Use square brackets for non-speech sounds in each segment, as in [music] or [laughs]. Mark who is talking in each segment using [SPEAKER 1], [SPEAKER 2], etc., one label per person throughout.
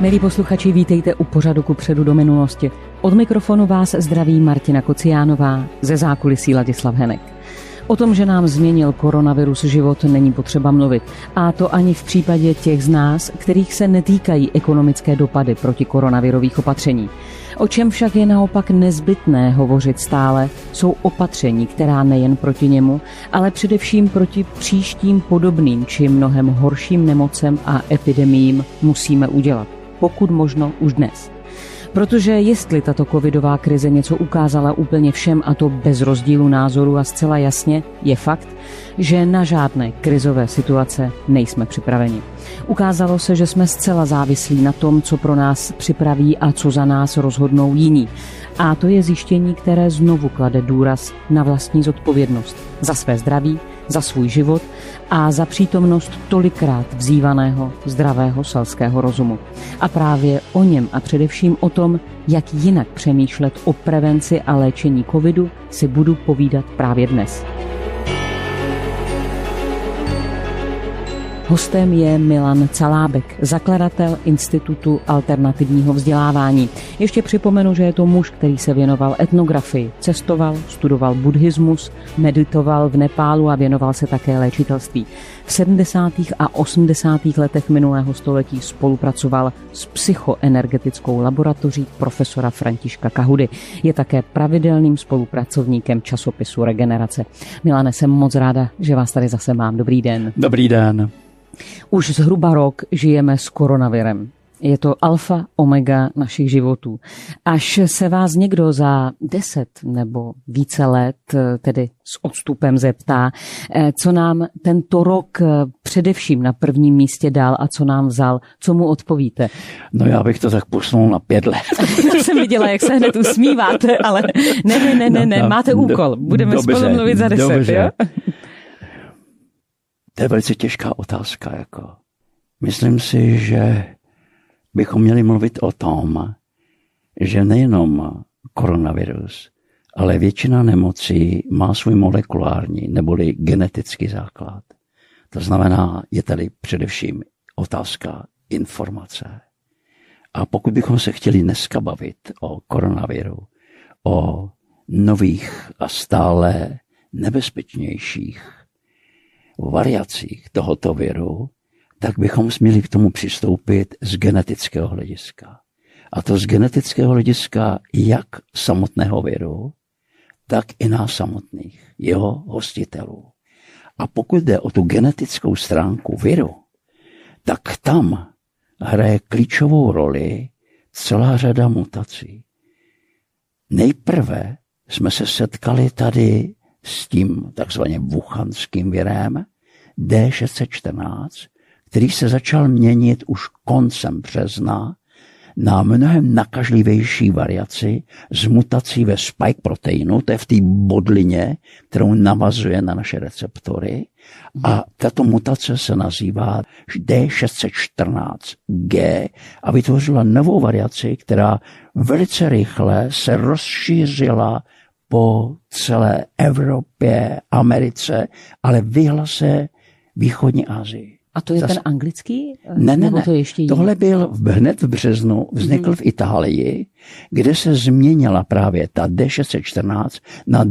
[SPEAKER 1] Milí posluchači, vítejte u pořadu ku předu do minulosti. Od mikrofonu vás zdraví Martina Kociánová, ze zákulisí Ladislav Henek. O tom, že nám změnil koronavirus život, není potřeba mluvit. A to ani v případě těch z nás, kterých se netýkají ekonomické dopady proti koronavirových opatření. O čem však je naopak nezbytné hovořit stále, jsou opatření, která nejen proti němu, ale především proti příštím podobným či mnohem horším nemocem a epidemiím musíme udělat. Pokud možno už dnes. Protože jestli tato covidová krize něco ukázala úplně všem a to bez rozdílu názoru a zcela jasně, je fakt, že na žádné krizové situace nejsme připraveni. Ukázalo se, že jsme zcela závislí na tom, co pro nás připraví a co za nás rozhodnou jiní. A to je zjištění, které znovu klade důraz na vlastní zodpovědnost za své zdraví, za svůj život a za přítomnost tolikrát vzývaného zdravého selského rozumu. A právě o něm a především o tom, jak jinak přemýšlet o prevenci a léčení covidu, si budu povídat právě dnes. Hostem je Milan Calábek, zakladatel Institutu alternativního vzdělávání. Ještě připomenu, že je to muž, který se věnoval etnografii, cestoval, studoval buddhismus, meditoval v Nepálu a věnoval se také léčitelství. V 70. a 80. letech minulého století spolupracoval s psychoenergetickou laboratoří profesora Františka Kahudy. Je také pravidelným spolupracovníkem časopisu Regenerace. Milane, jsem moc ráda, že vás tady zase mám. Dobrý den.
[SPEAKER 2] Dobrý den.
[SPEAKER 1] Už zhruba rok žijeme s koronavirem. Je to alfa omega našich životů. Až se vás někdo za deset nebo více let, tedy s odstupem zeptá, eh, co nám tento rok eh, především na prvním místě dal a co nám vzal, co mu odpovíte?
[SPEAKER 2] No já bych to tak posunul na pět let. [laughs]
[SPEAKER 1] já jsem viděla, jak se hned usmíváte, ale ne, ne, ne, ne, ne, no, máte úkol. Budeme dobře, spolu mluvit za deset, dobře. jo?
[SPEAKER 2] To je velice těžká otázka. Jako. Myslím si, že bychom měli mluvit o tom, že nejenom koronavirus, ale většina nemocí má svůj molekulární neboli genetický základ. To znamená, je tady především otázka informace. A pokud bychom se chtěli dneska bavit o koronaviru, o nových a stále nebezpečnějších variacích tohoto viru, tak bychom směli k tomu přistoupit z genetického hlediska. A to z genetického hlediska jak samotného viru, tak i nás samotných, jeho hostitelů. A pokud jde o tu genetickou stránku viru, tak tam hraje klíčovou roli celá řada mutací. Nejprve jsme se setkali tady s tím takzvaně wuchanským virem D614, který se začal měnit už koncem března na mnohem nakažlivější variaci s mutací ve spike proteinu, to je v té bodlině, kterou navazuje na naše receptory. A tato mutace se nazývá D614G a vytvořila novou variaci, která velice rychle se rozšířila po celé Evropě, Americe, ale vyhla se východní Asii.
[SPEAKER 1] A to je Zas... ten anglický?
[SPEAKER 2] Ne, ne, ne. To ještě Tohle byl hned v březnu, vznikl mm. v Itálii, kde se změnila právě ta D614 na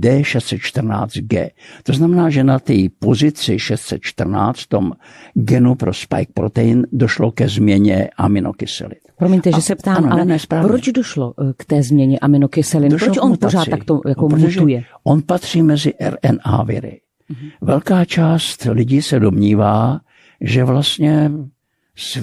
[SPEAKER 2] D614G. To znamená, že na té pozici 614, tom genu pro spike protein, došlo ke změně aminokyselin.
[SPEAKER 1] Promiňte, že se ptám, ano, ale ne, ne, proč došlo eh, k té změně aminokyselin? Došlo proč on mutaci, pořád takto jako no, mutuje?
[SPEAKER 2] On patří mezi RNA viry. Mm-hmm. Velká část lidí se domnívá, že vlastně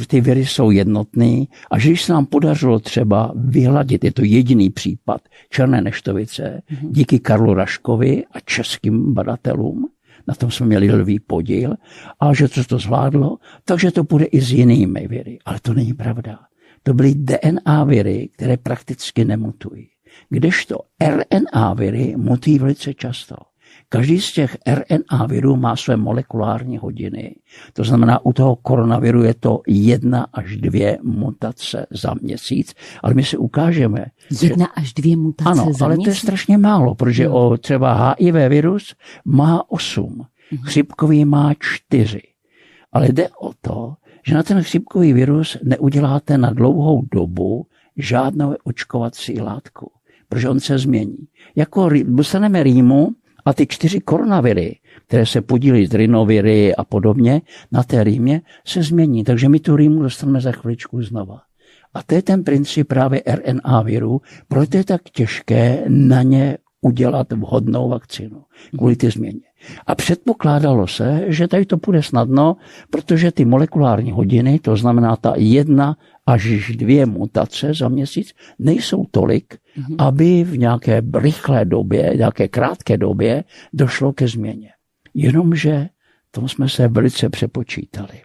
[SPEAKER 2] ty viry jsou jednotný a že když se nám podařilo třeba vyhladit, je to jediný případ černé neštovice, mm-hmm. díky Karlu Raškovi a českým badatelům, na tom jsme měli lvý podíl, a že to to zvládlo, takže to bude i s jinými viry. Ale to není pravda. To byly DNA viry, které prakticky nemutují. Kdežto RNA viry mutují velice často. Každý z těch RNA virů má své molekulární hodiny. To znamená, u toho koronaviru je to jedna až dvě mutace za měsíc, ale my si ukážeme.
[SPEAKER 1] Jedna že... až dvě mutace
[SPEAKER 2] ano,
[SPEAKER 1] za
[SPEAKER 2] ale
[SPEAKER 1] měsíc?
[SPEAKER 2] to je strašně málo, protože o třeba HIV virus má osm, mhm. chřipkový má čtyři. Ale jde o to, že na ten chřipkový virus neuděláte na dlouhou dobu žádnou očkovací látku, protože on se změní. Jako dostaneme rýmu a ty čtyři koronaviry, které se podílí z rinoviry a podobně, na té rýmě se změní. Takže my tu rýmu dostaneme za chviličku znova. A to je ten princip právě RNA viru, proto je tak těžké na ně udělat vhodnou vakcínu kvůli ty změně. A předpokládalo se, že tady to půjde snadno, protože ty molekulární hodiny, to znamená ta jedna až dvě mutace za měsíc, nejsou tolik, mm-hmm. aby v nějaké rychlé době, nějaké krátké době došlo ke změně. Jenomže tom jsme se velice přepočítali.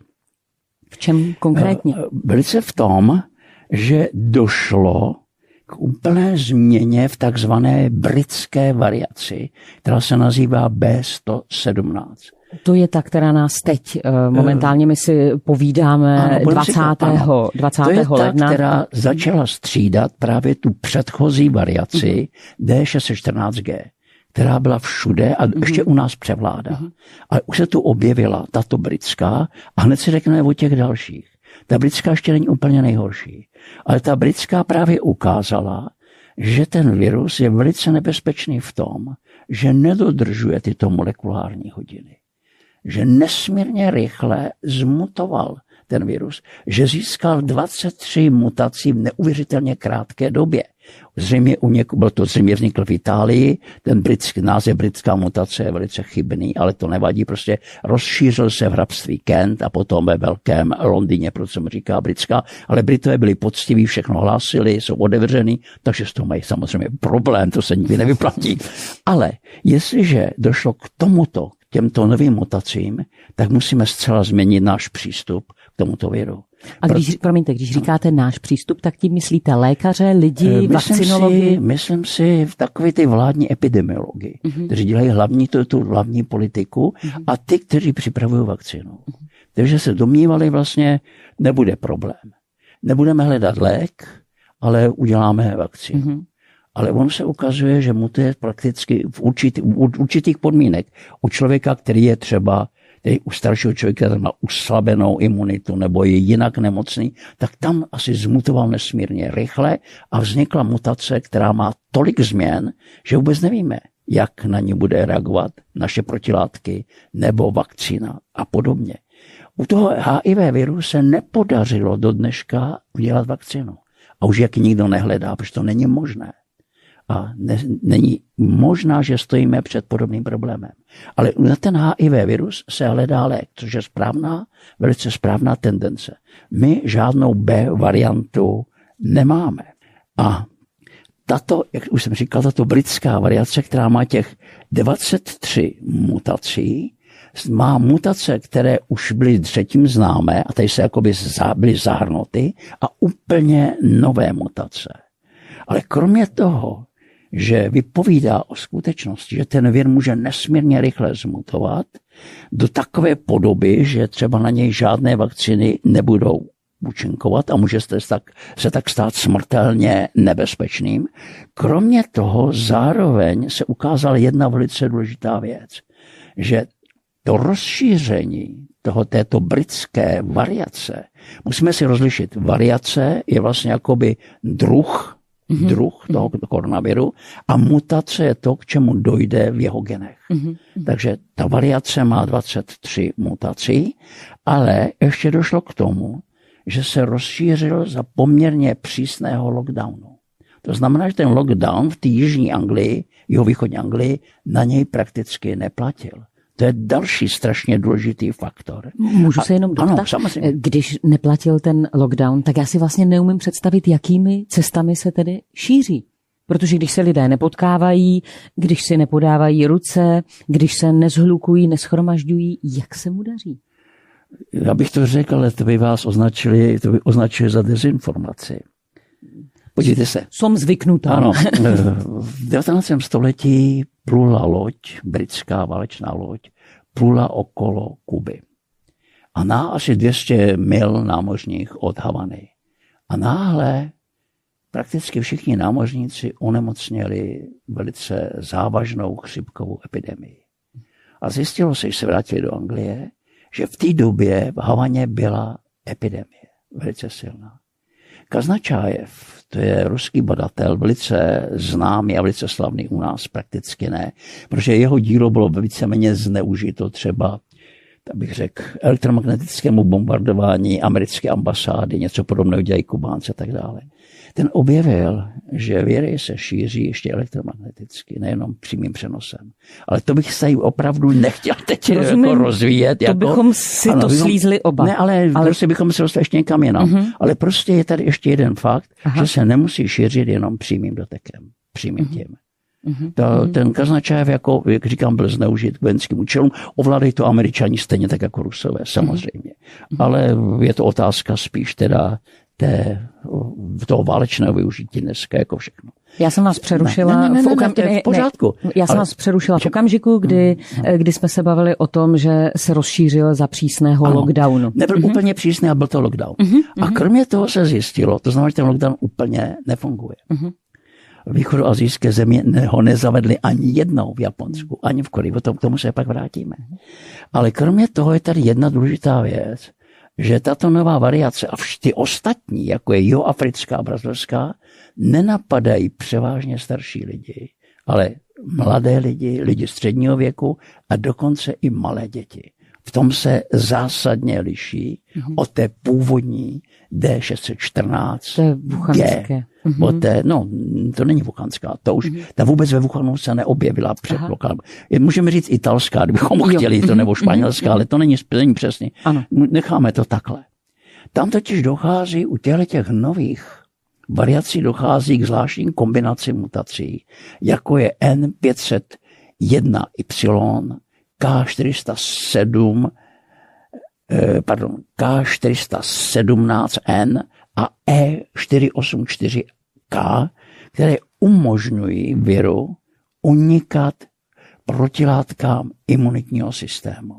[SPEAKER 1] V čem konkrétně? Eh,
[SPEAKER 2] velice v tom, že došlo k úplné změně v takzvané britské variaci, která se nazývá B117.
[SPEAKER 1] To je ta, která nás teď eh, momentálně my si povídáme ano, 20. Ano. 20.
[SPEAKER 2] To je
[SPEAKER 1] ledna.
[SPEAKER 2] ta, která začala střídat právě tu předchozí variaci D614G která byla všude a ještě u nás převládá. Ale už se tu objevila tato britská a hned si řekneme o těch dalších. Ta britská ještě není úplně nejhorší. Ale ta britská právě ukázala, že ten virus je velice nebezpečný v tom, že nedodržuje tyto molekulární hodiny. Že nesmírně rychle zmutoval ten virus, že získal 23 mutací v neuvěřitelně krátké době. Zřejmě u něk, byl to zřejmě vznikl v Itálii, ten britský název britská mutace je velice chybný, ale to nevadí, prostě rozšířil se v hrabství Kent a potom ve velkém Londýně, proč jsem říká britská, ale Britové byli poctiví, všechno hlásili, jsou otevřený, takže s toho mají samozřejmě problém, to se nikdy nevyplatí. Ale jestliže došlo k tomuto, těmto novým mutacím, tak musíme zcela změnit náš přístup k tomuto viru.
[SPEAKER 1] A když, promiňte, když říkáte náš přístup, tak tím myslíte lékaře, lidi, eh, myslím vakcinology?
[SPEAKER 2] Si, myslím si v takové ty vládní epidemiologii, uh-huh. kteří dělají hlavní tu, tu hlavní politiku uh-huh. a ty, kteří připravují vakcínu. Uh-huh. Takže se domnívali vlastně, nebude problém. Nebudeme hledat lék, ale uděláme vakcínu. Uh-huh. Ale on se ukazuje, že mutuje prakticky v, určitý, v určitých podmínek. U člověka, který je třeba který u staršího člověka který má uslabenou imunitu nebo je jinak nemocný, tak tam asi zmutoval nesmírně rychle a vznikla mutace, která má tolik změn, že vůbec nevíme, jak na ní bude reagovat naše protilátky nebo vakcína a podobně. U toho HIV viru se nepodařilo do dneška udělat vakcínu. A už jak nikdo nehledá, protože to není možné. A ne, není možná, že stojíme před podobným problémem. Ale na ten HIV virus se hledá lék, což je správná, velice správná tendence. My žádnou B variantu nemáme. A tato, jak už jsem říkal, tato britská variace, která má těch 23 mutací, má mutace, které už byly třetím známé a tady se jakoby byly zahrnuty a úplně nové mutace. Ale kromě toho že vypovídá o skutečnosti, že ten vir může nesmírně rychle zmutovat do takové podoby, že třeba na něj žádné vakcíny nebudou účinkovat a může se tak, se tak stát smrtelně nebezpečným. Kromě toho zároveň se ukázala jedna velice důležitá věc, že to rozšíření toho, této britské variace, musíme si rozlišit, variace je vlastně jakoby druh mm-hmm. druh toho koronaviru a mutace je to, k čemu dojde v jeho genech. Mm-hmm. Takže ta variace má 23 mutací, ale ještě došlo k tomu, že se rozšířil za poměrně přísného lockdownu. To znamená, že ten lockdown v té jižní Anglii, jeho východní Anglii, na něj prakticky neplatil. To je další strašně důležitý faktor.
[SPEAKER 1] Můžu se jenom doptat? Ano, samozřejmě. Když neplatil ten lockdown, tak já si vlastně neumím představit, jakými cestami se tedy šíří. Protože když se lidé nepotkávají, když si nepodávají ruce, když se nezhlukují, neschromažďují, jak se mu daří?
[SPEAKER 2] Já bych to řekl, ale to by vás označili, to by označili za dezinformaci. Podívejte se.
[SPEAKER 1] Jsem zvyknutá.
[SPEAKER 2] Ano. [laughs] V 19. století plula loď, britská válečná loď, plula okolo Kuby. A na asi 200 mil námořních od Havany. A náhle prakticky všichni námořníci onemocněli velice závažnou chřipkovou epidemii. A zjistilo se, že se vrátili do Anglie, že v té době v Havaně byla epidemie velice silná. Kaznačájev, to je ruský badatel, velice známý a velice slavný u nás, prakticky ne, protože jeho dílo bylo víceméně zneužito třeba tak bych řekl, elektromagnetickému bombardování americké ambasády, něco podobného dělají Kubánci a tak dále. Ten objevil, že věry se šíří ještě elektromagneticky, nejenom přímým přenosem. Ale to bych se opravdu nechtěl teď Rozumím, jako rozvíjet.
[SPEAKER 1] To
[SPEAKER 2] jako,
[SPEAKER 1] bychom si ano, to bychom, slízli oba.
[SPEAKER 2] Ne, ale, ale... prostě bychom se dostali ještě někam jinam. Uh-huh. Ale prostě je tady ještě jeden fakt, Aha. že se nemusí šířit jenom přímým dotekem, přímým uh-huh. tím. Mm-hmm. Ta, mhm. ten Kaznačajev, jako, jak říkám, byl zneužit k vojenským účelům. Ovládají to američani stejně tak jako rusové, samozřejmě. Mm-hmm. Ale je to otázka spíš teda té, toho válečného využití dneska jako všechno.
[SPEAKER 1] Já jsem vás přerušila
[SPEAKER 2] ne, ne, ne, v, okam... ne, ne, v pořádku.
[SPEAKER 1] Ne, já jsem ale... vás přerušila v okamžiku, kdy, mm, kdy jsme se bavili o tom, že se rozšířil za přísného ano, lockdownu.
[SPEAKER 2] Nebyl mm-hmm. úplně přísný a byl to lockdown. Mm-hmm. A kromě toho se zjistilo, to znamená, že ten lockdown úplně nefunguje. Mm-hmm východoazijské země ho nezavedli ani jednou v Japonsku, ani v Koreji. K tomu se pak vrátíme. Ale kromě toho je tady jedna důležitá věc, že tato nová variace a ty ostatní, jako je jihoafrická a brazilská, nenapadají převážně starší lidi, ale mladé lidi, lidi středního věku a dokonce i malé děti. V tom se zásadně liší mm-hmm. od té původní D614.
[SPEAKER 1] To je wuchanské.
[SPEAKER 2] Mm-hmm. Od té, no, to není wuchanská, to už, mm-hmm. ta vůbec ve Wuhanu se neobjevila, předpokládám. Můžeme říct italská, kdybychom jo. chtěli, to nebo mhm. španělská, mm-hmm. ale to není, není přesně. Ano. Necháme to takhle. Tam totiž dochází u těchto těch nových variací dochází k zvláštním kombinaci mutací, jako je N501Y, K407, eh, pardon, K417N a E484K, které umožňují viru unikat protilátkám imunitního systému.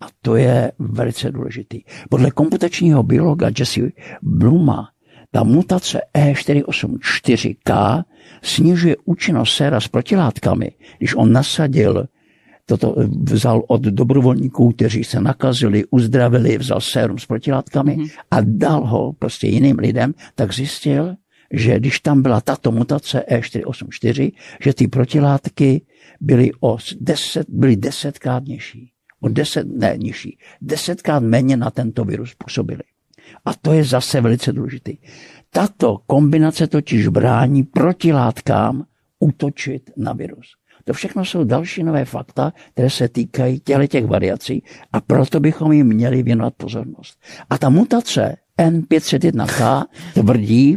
[SPEAKER 2] A to je velice důležitý. Podle komputačního biologa Jesse Bluma ta mutace E484K snižuje účinnost séra s protilátkami, když on nasadil toto vzal od dobrovolníků, kteří se nakazili, uzdravili, vzal sérum s protilátkami mm-hmm. a dal ho prostě jiným lidem, tak zjistil, že když tam byla tato mutace E484, že ty protilátky byly, o deset, byly desetkrát nižší. O deset, ne nižší, desetkrát méně na tento virus působily. A to je zase velice důležité. Tato kombinace totiž brání protilátkám útočit na virus. To všechno jsou další nové fakta, které se týkají těle těch variací a proto bychom jim měli věnovat pozornost. A ta mutace N501K tvrdí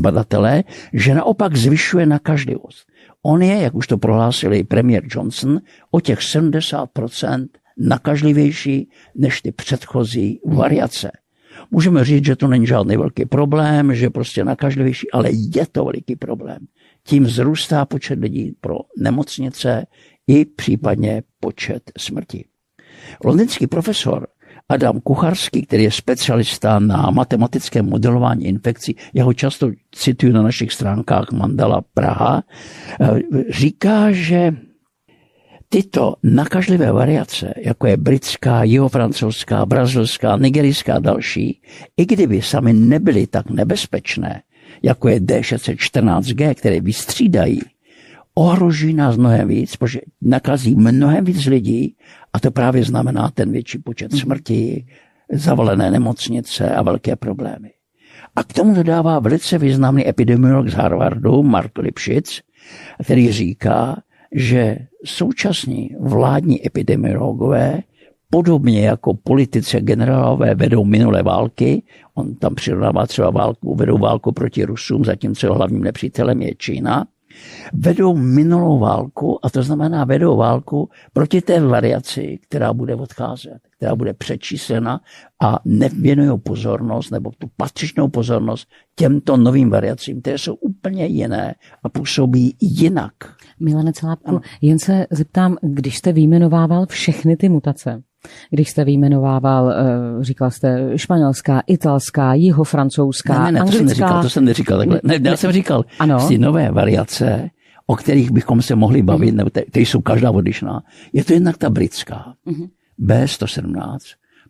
[SPEAKER 2] badatelé, že naopak zvyšuje nakažlivost. On je, jak už to prohlásili premiér Johnson, o těch 70% nakažlivější než ty předchozí variace. Můžeme říct, že to není žádný velký problém, že prostě nakažlivější, ale je to veliký problém tím vzrůstá počet lidí pro nemocnice i případně počet smrti. Londýnský profesor Adam Kucharský, který je specialista na matematické modelování infekcí, já ho často cituju na našich stránkách Mandala Praha, eh, říká, že tyto nakažlivé variace, jako je britská, jihofrancouzská, brazilská, nigerijská a další, i kdyby sami nebyly tak nebezpečné, jako je D614G, které vystřídají, ohrožují nás mnohem víc, protože nakazí mnohem víc lidí a to právě znamená ten větší počet mhm. smrti, zavalené nemocnice a velké problémy. A k tomu dodává velice významný epidemiolog z Harvardu, Mark Lipschitz, který říká, že současní vládní epidemiologové podobně jako politice generálové vedou minulé války, on tam přirovnává třeba válku, vedou válku proti Rusům, zatímco hlavním nepřítelem je Čína, vedou minulou válku a to znamená vedou válku proti té variaci, která bude odcházet, která bude přečíslena a nevěnují pozornost nebo tu patřičnou pozornost těmto novým variacím, které jsou úplně jiné a působí jinak.
[SPEAKER 1] Milane Celápku, jen se zeptám, když jste vyjmenovával všechny ty mutace, když jste vyjmenovával, eh, říkal jste španělská, italská, jihofrancouzská,
[SPEAKER 2] ne, ne, ne,
[SPEAKER 1] anglická.
[SPEAKER 2] To jsem neříkal, to jsem neříkal takhle. Ne, já jsem říkal, ano. ty nové variace, o kterých bychom se mohli bavit, mm-hmm. nebo ty jsou každá odlišná, je to jednak ta britská. Mm-hmm. B117,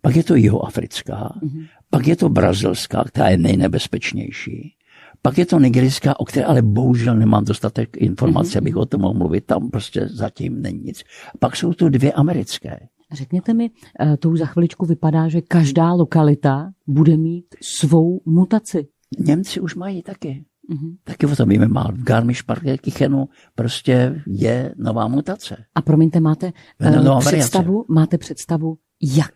[SPEAKER 2] pak je to jihoafrická, mm-hmm. pak je to brazilská, která je nejnebezpečnější, pak je to nigerijská, o které ale bohužel nemám dostatek informací, mm-hmm. abych o tom mohl mluvit, tam prostě zatím není nic. Pak jsou tu dvě americké.
[SPEAKER 1] Řekněte mi, eh, to už za chviličku vypadá, že každá lokalita bude mít svou mutaci.
[SPEAKER 2] Němci už mají taky. Mm-hmm. Taky o tom víme málo. V Garmisch-Partenkirchenu prostě je nová mutace.
[SPEAKER 1] A promiňte, máte no, představu, máte představu, jak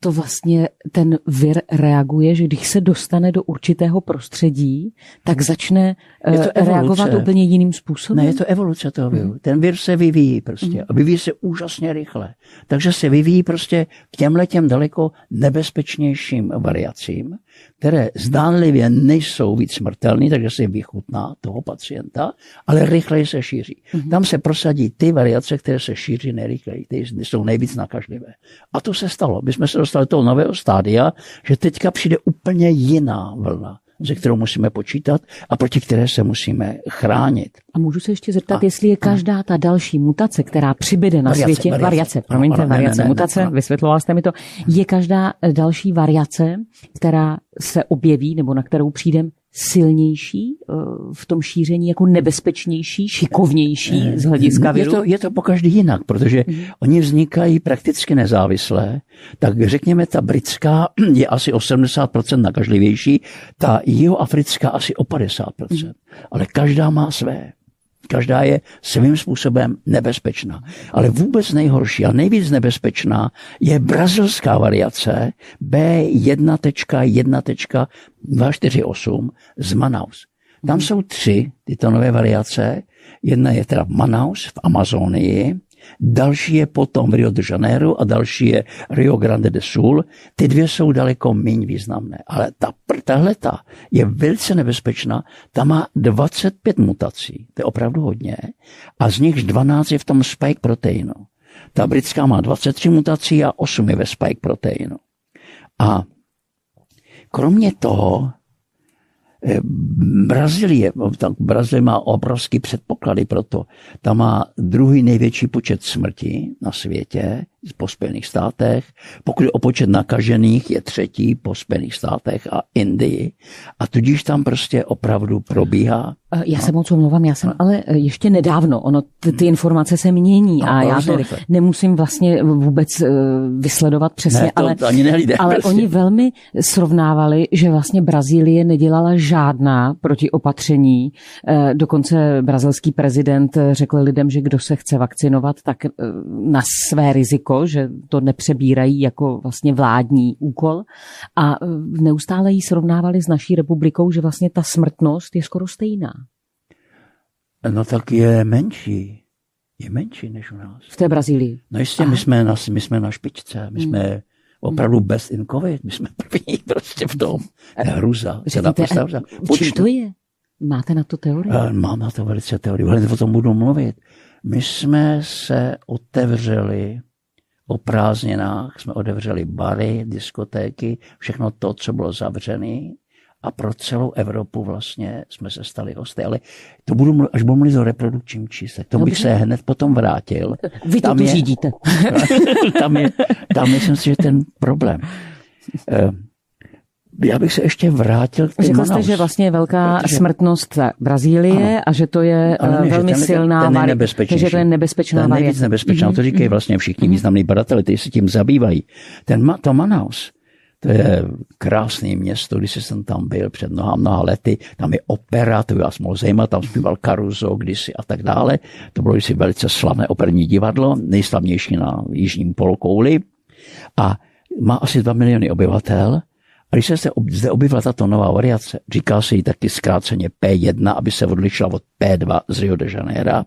[SPEAKER 1] to vlastně ten vir reaguje, že když se dostane do určitého prostředí, tak začne eh, reagovat úplně jiným způsobem?
[SPEAKER 2] Ne, je to evoluce toho viru. Mm. Ten vir se vyvíjí prostě. Mm. A vyvíjí se úžasně rychle. Takže se vyvíjí prostě k těm letěm daleko nebezpečnějším variacím, které zdánlivě nejsou víc smrtelné, takže se vychutná toho pacienta, ale rychleji se šíří. Mm-hmm. Tam se prosadí ty variace, které se šíří nejrychleji, ty jsou nejvíc nakažlivé. A to se stalo. My jsme se dostali do toho nového stádia, že teďka přijde úplně jiná vlna se kterou musíme počítat a proti které se musíme chránit.
[SPEAKER 1] A můžu se ještě zeptat, a, jestli je každá ta další mutace, která přibyde na variace, světě, variace, variace. Promiňte, ano, variace, ne, ne, mutace, ne, vysvětloval jste mi to, je každá další variace, která se objeví nebo na kterou přijdem silnější eh, v tom šíření, jako nebezpečnější, šikovnější z hlediska viru?
[SPEAKER 2] Je to, je to po každý jinak, protože mm. oni vznikají prakticky nezávisle. Tak řekněme, ta britská [clears throat] je asi o 70% nakažlivější, ta jihoafrická asi o 50%. Mm. Ale každá má své. Každá je svým způsobem nebezpečná. Ale vůbec nejhorší a nejvíc nebezpečná je brazilská variace B1.1.248 z Manaus. Tam jsou tři tyto nové variace. Jedna je teda v Manaus v Amazonii, další je potom Rio de Janeiro a další je Rio Grande de Sul. Ty dvě jsou daleko méně významné, ale ta, tahle ta je velice nebezpečná. Ta má 25 mutací, to je opravdu hodně, a z nich 12 je v tom spike proteinu. Ta britská má 23 mutací a 8 je ve spike proteinu. A kromě toho Brazílie, tak Brazílie má obrovský předpoklady pro to. Ta má druhý největší počet smrti na světě, po Spojených státech. Pokud o počet nakažených, je třetí po Spojených státech a Indii. A tudíž tam prostě opravdu probíhá.
[SPEAKER 1] Eh, já se moc omlouvám, já jsem ale eh, ještě nedávno, ono, ty, ty informace se mění no, a já to nemusím vlastně vůbec uh, vysledovat přesně, ne,
[SPEAKER 2] to,
[SPEAKER 1] ale,
[SPEAKER 2] to ani nejde,
[SPEAKER 1] ale prostě. oni velmi srovnávali, že vlastně Brazílie nedělala žádná protiopatření. Dokonce brazilský prezident řekl lidem, že kdo se chce vakcinovat, tak na své riziko že to nepřebírají jako vlastně vládní úkol a neustále ji srovnávali s naší republikou, že vlastně ta smrtnost je skoro stejná.
[SPEAKER 2] No tak je menší. Je menší než u nás.
[SPEAKER 1] V té Brazílii.
[SPEAKER 2] No jistě, my jsme, na, my jsme na špičce, my hmm. jsme opravdu best in covid, my jsme první [laughs] prostě v tom. Hruza.
[SPEAKER 1] Řekněte, čím to je? Máte na to teorii?
[SPEAKER 2] Mám na to velice teorii, ale o tom budu mluvit. My jsme se otevřeli o prázdninách jsme otevřeli bary, diskotéky, všechno to, co bylo zavřené a pro celou Evropu vlastně jsme se stali hosty. Ale to budu, až budu mluvit o reprodukčním čísle, to bych se hned potom vrátil. [laughs]
[SPEAKER 1] Vy to tam je, řídíte. [laughs]
[SPEAKER 2] tam je, tam myslím si, že ten problém. Eh, já bych se ještě vrátil k
[SPEAKER 1] Řekl jste, že vlastně je velká protože... smrtnost Brazílie ano. a že to je ne, eh, velmi ten, silná
[SPEAKER 2] ten, nebezpečnější.
[SPEAKER 1] že to je nebezpečná ten
[SPEAKER 2] nejvíc nebezpečná, mm-hmm. to říkají mhm. vlastně všichni mm-hmm. významní badatelé, kteří se tím zabývají. Ten to Manaus, to je krásné město, když jsem tam byl před mnoha, mnoha lety, tam je opera, to vás mohlo zajímat, tam zpíval Caruso kdysi a tak dále. To bylo si velice slavné operní divadlo, nejslavnější na jižním polokouli. A má asi 2 miliony obyvatel. A když se zde objevila tato nová variace, říká se jí taky zkráceně P1, aby se odlišila od P2 z Rio de Janeiro,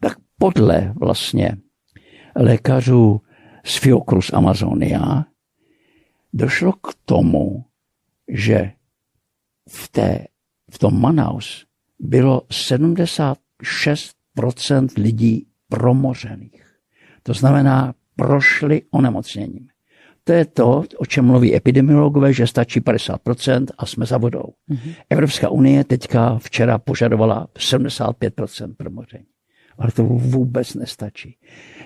[SPEAKER 2] tak podle vlastně lékařů z Fiocruz Amazonia došlo k tomu, že v, té, v tom Manaus bylo 76% lidí promořených. To znamená, prošli onemocněním. To je to, o čem mluví epidemiologové, že stačí 50% a jsme za vodou. Mm-hmm. Evropská unie teďka včera požadovala 75% promoření. Ale to vůbec nestačí.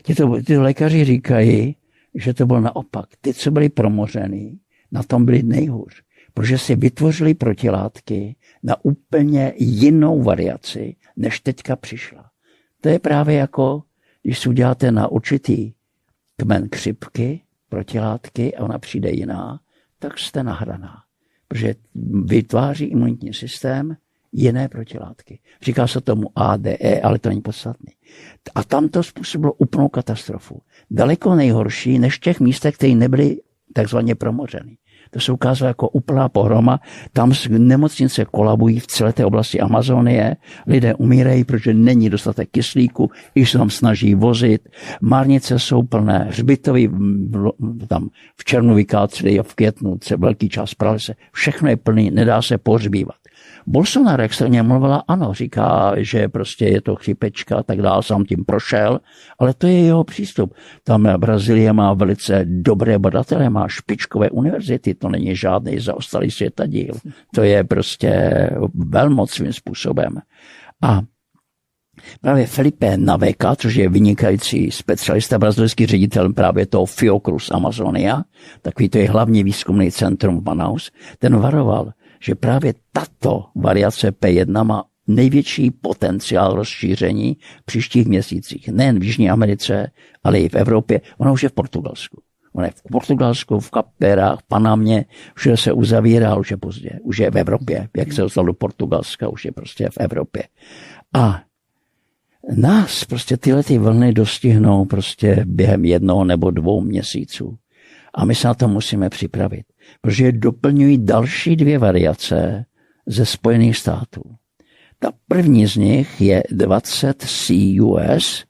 [SPEAKER 2] Tyto, tyto lékaři říkají, že to bylo naopak. Ty, co byli promořený, na tom byli nejhůř, protože si vytvořili protilátky na úplně jinou variaci, než teďka přišla. To je právě jako, když si uděláte na určitý kmen křipky, protilátky a ona přijde jiná, tak jste nahraná. Protože vytváří imunitní systém jiné protilátky. Říká se tomu ADE, ale to není podstatné. A tam to způsobilo úplnou katastrofu. Daleko nejhorší než v těch místech, které nebyly takzvaně promořeny. To se ukázalo jako úplná pohroma. Tam nemocnice kolabují v celé té oblasti Amazonie. Lidé umírají, protože není dostatek kyslíku, když se tam snaží vozit. Márnice jsou plné, hřbitový tam v červnu vykáceli a v květnu třeba velký čas pralese. Všechno je plný, nedá se pohřbívat. Bolsonaro, něm mluvila, ano, říká, že prostě je to chřipečka a tak dále, sám tím prošel, ale to je jeho přístup. Tam Brazílie má velice dobré badatele, má špičkové univerzity, to není žádný zaostalý světadíl. To je prostě velmoc svým způsobem. A Právě Felipe Naveka, což je vynikající specialista, brazilský ředitel právě toho Fiocruz Amazonia, takový to je hlavní výzkumný centrum v Manaus, ten varoval, že právě tato variace P1 má největší potenciál rozšíření v příštích měsících. Nejen v Jižní Americe, ale i v Evropě. Ona už je v Portugalsku. Ona je v Portugalsku, v Kaperách, v Panamě, už se uzavírá, už je pozdě. Už je v Evropě. Jak se dostal do Portugalska, už je prostě v Evropě. A nás prostě tyhle ty vlny dostihnou prostě během jednoho nebo dvou měsíců. A my se na to musíme připravit protože doplňují další dvě variace ze Spojených států. Ta první z nich je 20 CUS,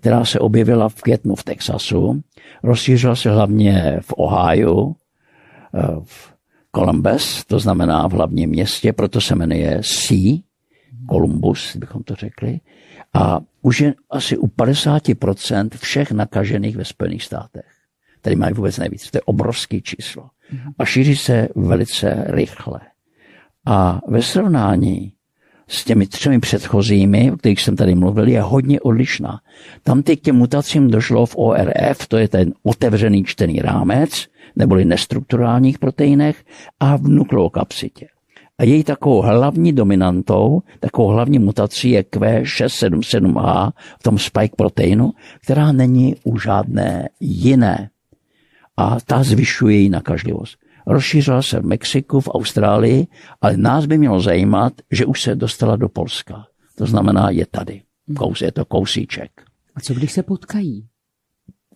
[SPEAKER 2] která se objevila v květnu v Texasu, rozšířila se hlavně v Ohio, eh, v Columbus, to znamená v hlavním městě, proto se jmenuje C, Columbus, bychom to řekli, a už je asi u 50% všech nakažených ve Spojených státech. Tady mají vůbec nejvíc. To je obrovský číslo a šíří se velice rychle. A ve srovnání s těmi třemi předchozími, o kterých jsem tady mluvil, je hodně odlišná. Tam k těm mutacím došlo v ORF, to je ten otevřený čtený rámec, neboli nestrukturálních proteinech, a v nukleokapsitě. A její takovou hlavní dominantou, takovou hlavní mutací je Q677H v tom spike proteinu, která není u žádné jiné a ta zvyšuje její nakažlivost. Rozšířila se v Mexiku, v Austrálii, ale nás by mělo zajímat, že už se dostala do Polska. To znamená, je tady. Kous, je to kousíček.
[SPEAKER 1] A co když se potkají?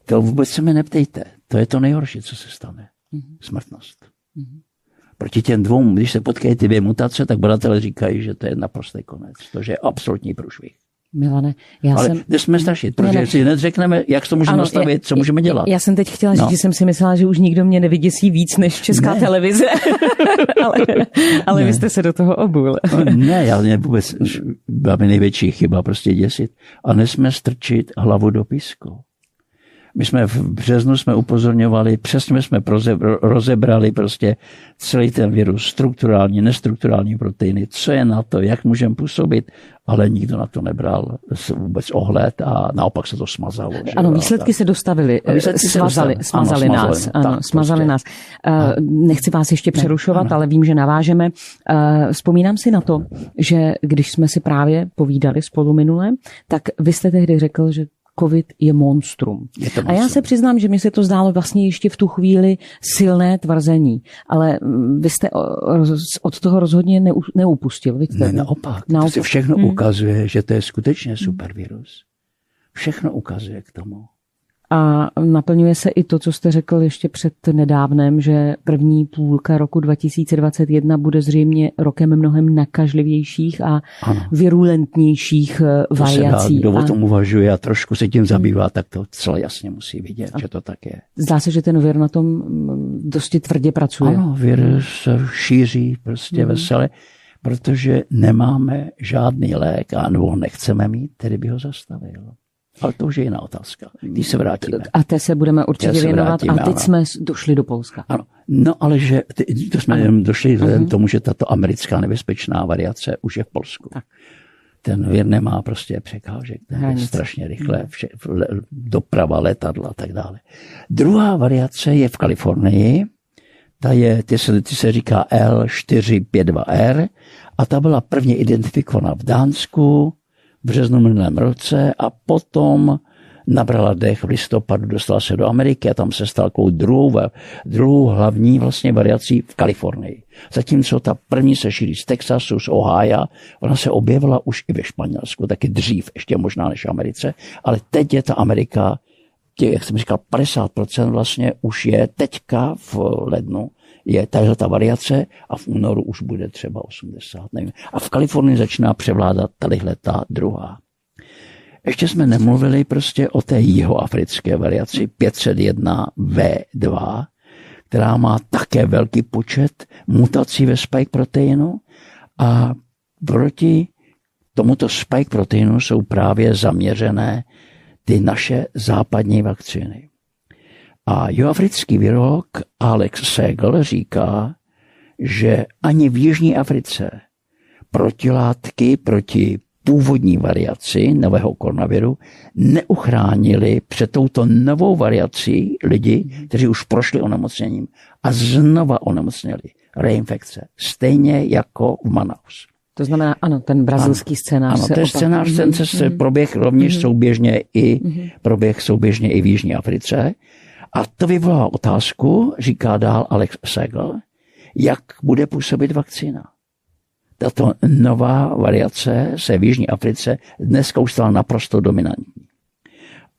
[SPEAKER 2] To vůbec se mi neptejte. To je to nejhorší, co se stane. Mm-hmm. Smrtnost. Mm-hmm. Proti těm dvou, když se potkají ty dvě mutace, tak badatelé říkají, že to je naprostý konec. To je absolutní průšvih.
[SPEAKER 1] Milane, já
[SPEAKER 2] Ale
[SPEAKER 1] jsem...
[SPEAKER 2] jsme strašit, protože ne, ne. si neřekneme, jak to můžeme ano, nastavit, co můžeme dělat.
[SPEAKER 1] Já jsem teď chtěla říct, no. že jsem si myslela, že už nikdo mě nevyděsí víc než česká ne. televize, [laughs] ale, ale ne. vy jste se do toho obul.
[SPEAKER 2] no, ne, já mě vůbec, byla mi největší chyba prostě děsit. A nesmíme strčit hlavu do písku. My jsme v březnu jsme upozorňovali, přesně jsme rozebrali prostě celý ten virus, strukturální, nestrukturální proteiny, co je na to, jak můžeme působit, ale nikdo na to nebral vůbec ohled a naopak se to smazalo. Že?
[SPEAKER 1] Ano, výsledky se dostavily, výsledky smazali, se smazali ano, nás. Smazali, ano, tak, smazali prostě. nás. Uh, nechci vás ještě přerušovat, ne, ale vím, že navážeme. Uh, vzpomínám si na to, že když jsme si právě povídali spolu minule, tak vy jste tehdy řekl, že covid je monstrum.
[SPEAKER 2] Je to monstrum.
[SPEAKER 1] A já se přiznám, že mi se to zdálo vlastně ještě v tu chvíli silné tvrzení, ale mm, vy jste od toho rozhodně neupustil. Víte?
[SPEAKER 2] Ne, naopak. naopak. To všechno hmm. ukazuje, že to je skutečně super virus. Všechno ukazuje k tomu.
[SPEAKER 1] A naplňuje se i to, co jste řekl ještě před nedávnem, že první půlka roku 2021 bude zřejmě rokem mnohem nakažlivějších a ano. virulentnějších eh, to variací.
[SPEAKER 2] Se dá, kdo a... o tom uvažuje a trošku se tím zabývá, tak to celé jasně musí vidět, a že to tak je.
[SPEAKER 1] Zdá se, že ten vir na tom mm, dosti tvrdě pracuje.
[SPEAKER 2] Ano, vir se šíří prostě hmm. vesele, protože nemáme žádný lék a nebo nechceme mít, který by ho zastavil. Ale to už je jiná otázka. Když se vrátíme.
[SPEAKER 1] A té se budeme určitě se věnovat. Vrátíme, a teď ano. jsme došli do Polska.
[SPEAKER 2] Ano. No ale že to jsme ano. došli vzhledem uh-huh. tomu, že tato americká nebezpečná variace už je v Polsku. Tak. ten vir nemá prostě překážek, to je strašně rychle, vše, doprava, letadla a tak dále. Druhá variace je v Kalifornii, ta, je, ty, se, ty se říká L452R a ta byla prvně identifikovaná v Dánsku březnu minulém roce a potom nabrala dech v listopadu, dostala se do Ameriky a tam se stala takovou druhou, druhou hlavní vlastně variací v Kalifornii. Zatímco ta první se šíří z Texasu, z Ohio, ona se objevila už i ve Španělsku, taky dřív, ještě možná než v Americe, ale teď je ta Amerika, tě, jak jsem říkal, 50% vlastně už je teďka v lednu, je tahle ta variace a v únoru už bude třeba 80, nevím. A v Kalifornii začíná převládat tadyhle ta druhá. Ještě jsme nemluvili prostě o té jihoafrické variaci 501 V2, která má také velký počet mutací ve spike proteinu a proti tomuto spike proteinu jsou právě zaměřené ty naše západní vakcíny. A jihoafrický virolog Alex Segel říká, že ani v Jižní Africe protilátky proti původní variaci nového koronaviru neuchránili před touto novou variací lidi, kteří už prošli onemocněním a znova onemocněli reinfekce. Stejně jako v Manaus.
[SPEAKER 1] To znamená, ano, ten brazilský
[SPEAKER 2] ano,
[SPEAKER 1] scénář
[SPEAKER 2] ano, se ten scénář ten se mm-hmm. proběh rovněž mm-hmm. souběžně i mm-hmm. proběh souběžně i v Jižní Africe. A to vyvolá otázku, říká dál Alex Segel, jak bude působit vakcína tato nová variace se v Jižní Africe dneska už stala naprosto dominantní.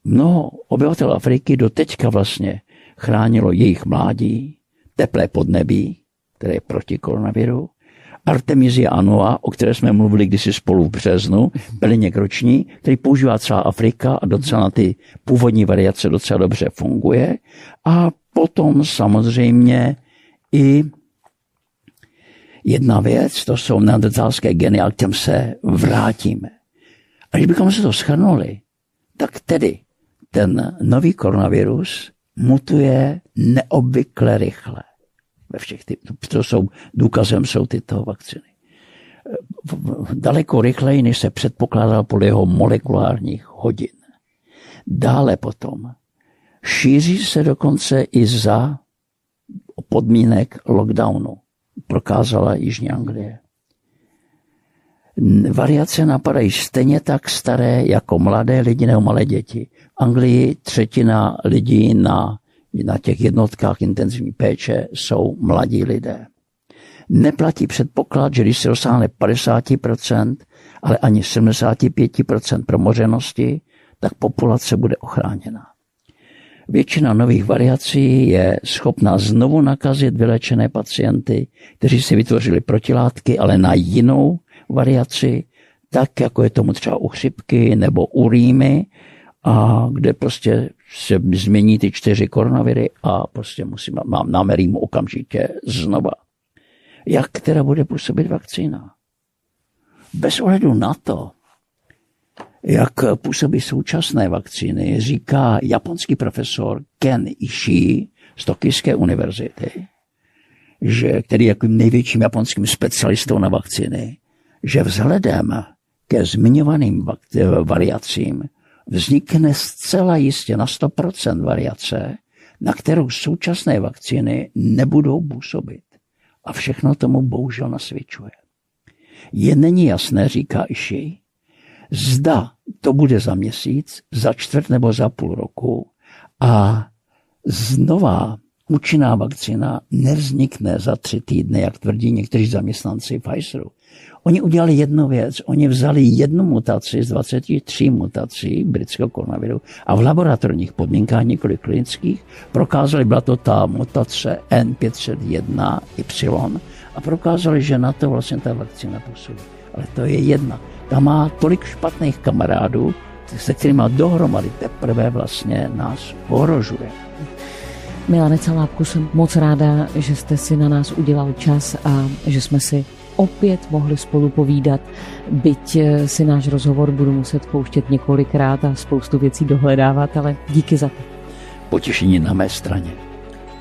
[SPEAKER 2] Mnoho obyvatel Afriky do teďka vlastně chránilo jejich mládí, teplé podnebí, které je proti koronaviru, Artemisia annua, o které jsme mluvili kdysi spolu v březnu, byly roční, který používá celá Afrika a docela ty původní variace docela dobře funguje. A potom samozřejmě i Jedna věc, to jsou neandertalské geny, ale k těm se vrátíme. A když bychom se to schrnuli, tak tedy ten nový koronavirus mutuje neobvykle rychle. Ve všech ty, to jsou, důkazem jsou tyto vakciny. Daleko rychleji, než se předpokládal podle jeho molekulárních hodin. Dále potom šíří se dokonce i za podmínek lockdownu prokázala Jižní Anglie. Variace napadají stejně tak staré jako mladé lidi nebo malé děti. V Anglii třetina lidí na, na těch jednotkách intenzivní péče jsou mladí lidé. Neplatí předpoklad, že když se dosáhne 50%, ale ani 75% promořenosti, tak populace bude ochráněna. Většina nových variací je schopná znovu nakazit vylečené pacienty, kteří si vytvořili protilátky, ale na jinou variaci, tak jako je tomu třeba u chřipky nebo u rýmy, a kde prostě se změní ty čtyři koronaviry a prostě musím, mám na rýmu okamžitě znova. Jak teda bude působit vakcína? Bez ohledu na to, jak působí současné vakcíny, říká japonský profesor Ken Ishii z Tokijské univerzity, že, který je jako největším japonským specialistou na vakcíny, že vzhledem ke zmiňovaným variacím vznikne zcela jistě na 100% variace, na kterou současné vakcíny nebudou působit. A všechno tomu bohužel nasvědčuje. Je není jasné, říká Ishii, Zda to bude za měsíc, za čtvrt nebo za půl roku a znova účinná vakcína nevznikne za tři týdny, jak tvrdí někteří zaměstnanci Pfizeru. Oni udělali jednu věc. Oni vzali jednu mutaci z 23 mutací britského koronaviru a v laboratorních podmínkách, několik klinických, prokázali, byla to ta mutace N501 Y a prokázali, že na to vlastně ta vakcína působí. Ale to je jedna ta má tolik špatných kamarádů, se kterými dohromady teprve vlastně nás ohrožuje.
[SPEAKER 1] Milane Calápku, jsem moc ráda, že jste si na nás udělal čas a že jsme si opět mohli spolu povídat, byť eh, si náš rozhovor budu muset pouštět několikrát a spoustu věcí dohledávat, ale díky za to.
[SPEAKER 2] Potěšení na mé straně.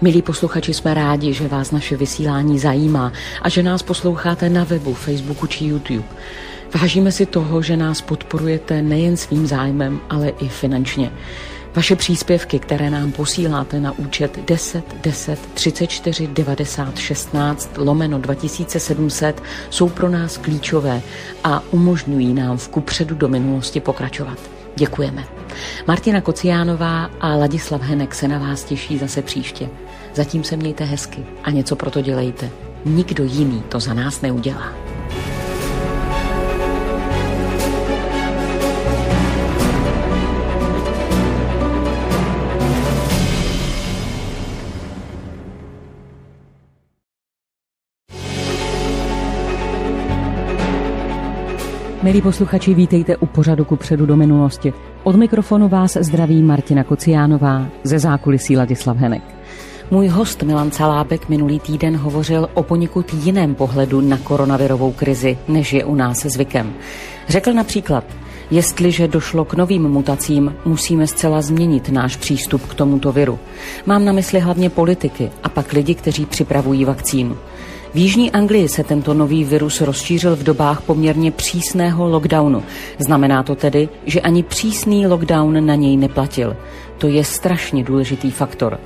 [SPEAKER 1] Milí posluchači, jsme rádi, že vás naše vysílání zajímá a že nás posloucháte na webu, Facebooku či YouTube. Vážíme si toho, že nás podporujete nejen svým zájmem, ale i finančně. Vaše příspěvky, které nám posíláte na účet 10 10 34 90 16 lomeno 2700, jsou pro nás klíčové a umožňují nám v kupředu do minulosti pokračovat. Děkujeme. Martina Kociánová a Ladislav Henek se na vás těší zase příště. Zatím se mějte hezky a něco pro to dělejte. Nikdo jiný to za nás neudělá. Milí posluchači, vítejte u pořadu ku předu do minulosti. Od mikrofonu vás zdraví Martina Kociánová, ze zákulisí Ladislav Henek. Můj host Milan Calábek minulý týden hovořil o poněkud jiném pohledu na koronavirovou krizi, než je u nás zvykem. Řekl například, Jestliže došlo k novým mutacím, musíme zcela změnit náš přístup k tomuto viru. Mám na mysli hlavně politiky a pak lidi, kteří připravují vakcínu. V Jižní Anglii se tento nový virus rozšířil v dobách poměrně přísného lockdownu. Znamená to tedy, že ani přísný lockdown na něj neplatil. To je strašně důležitý faktor.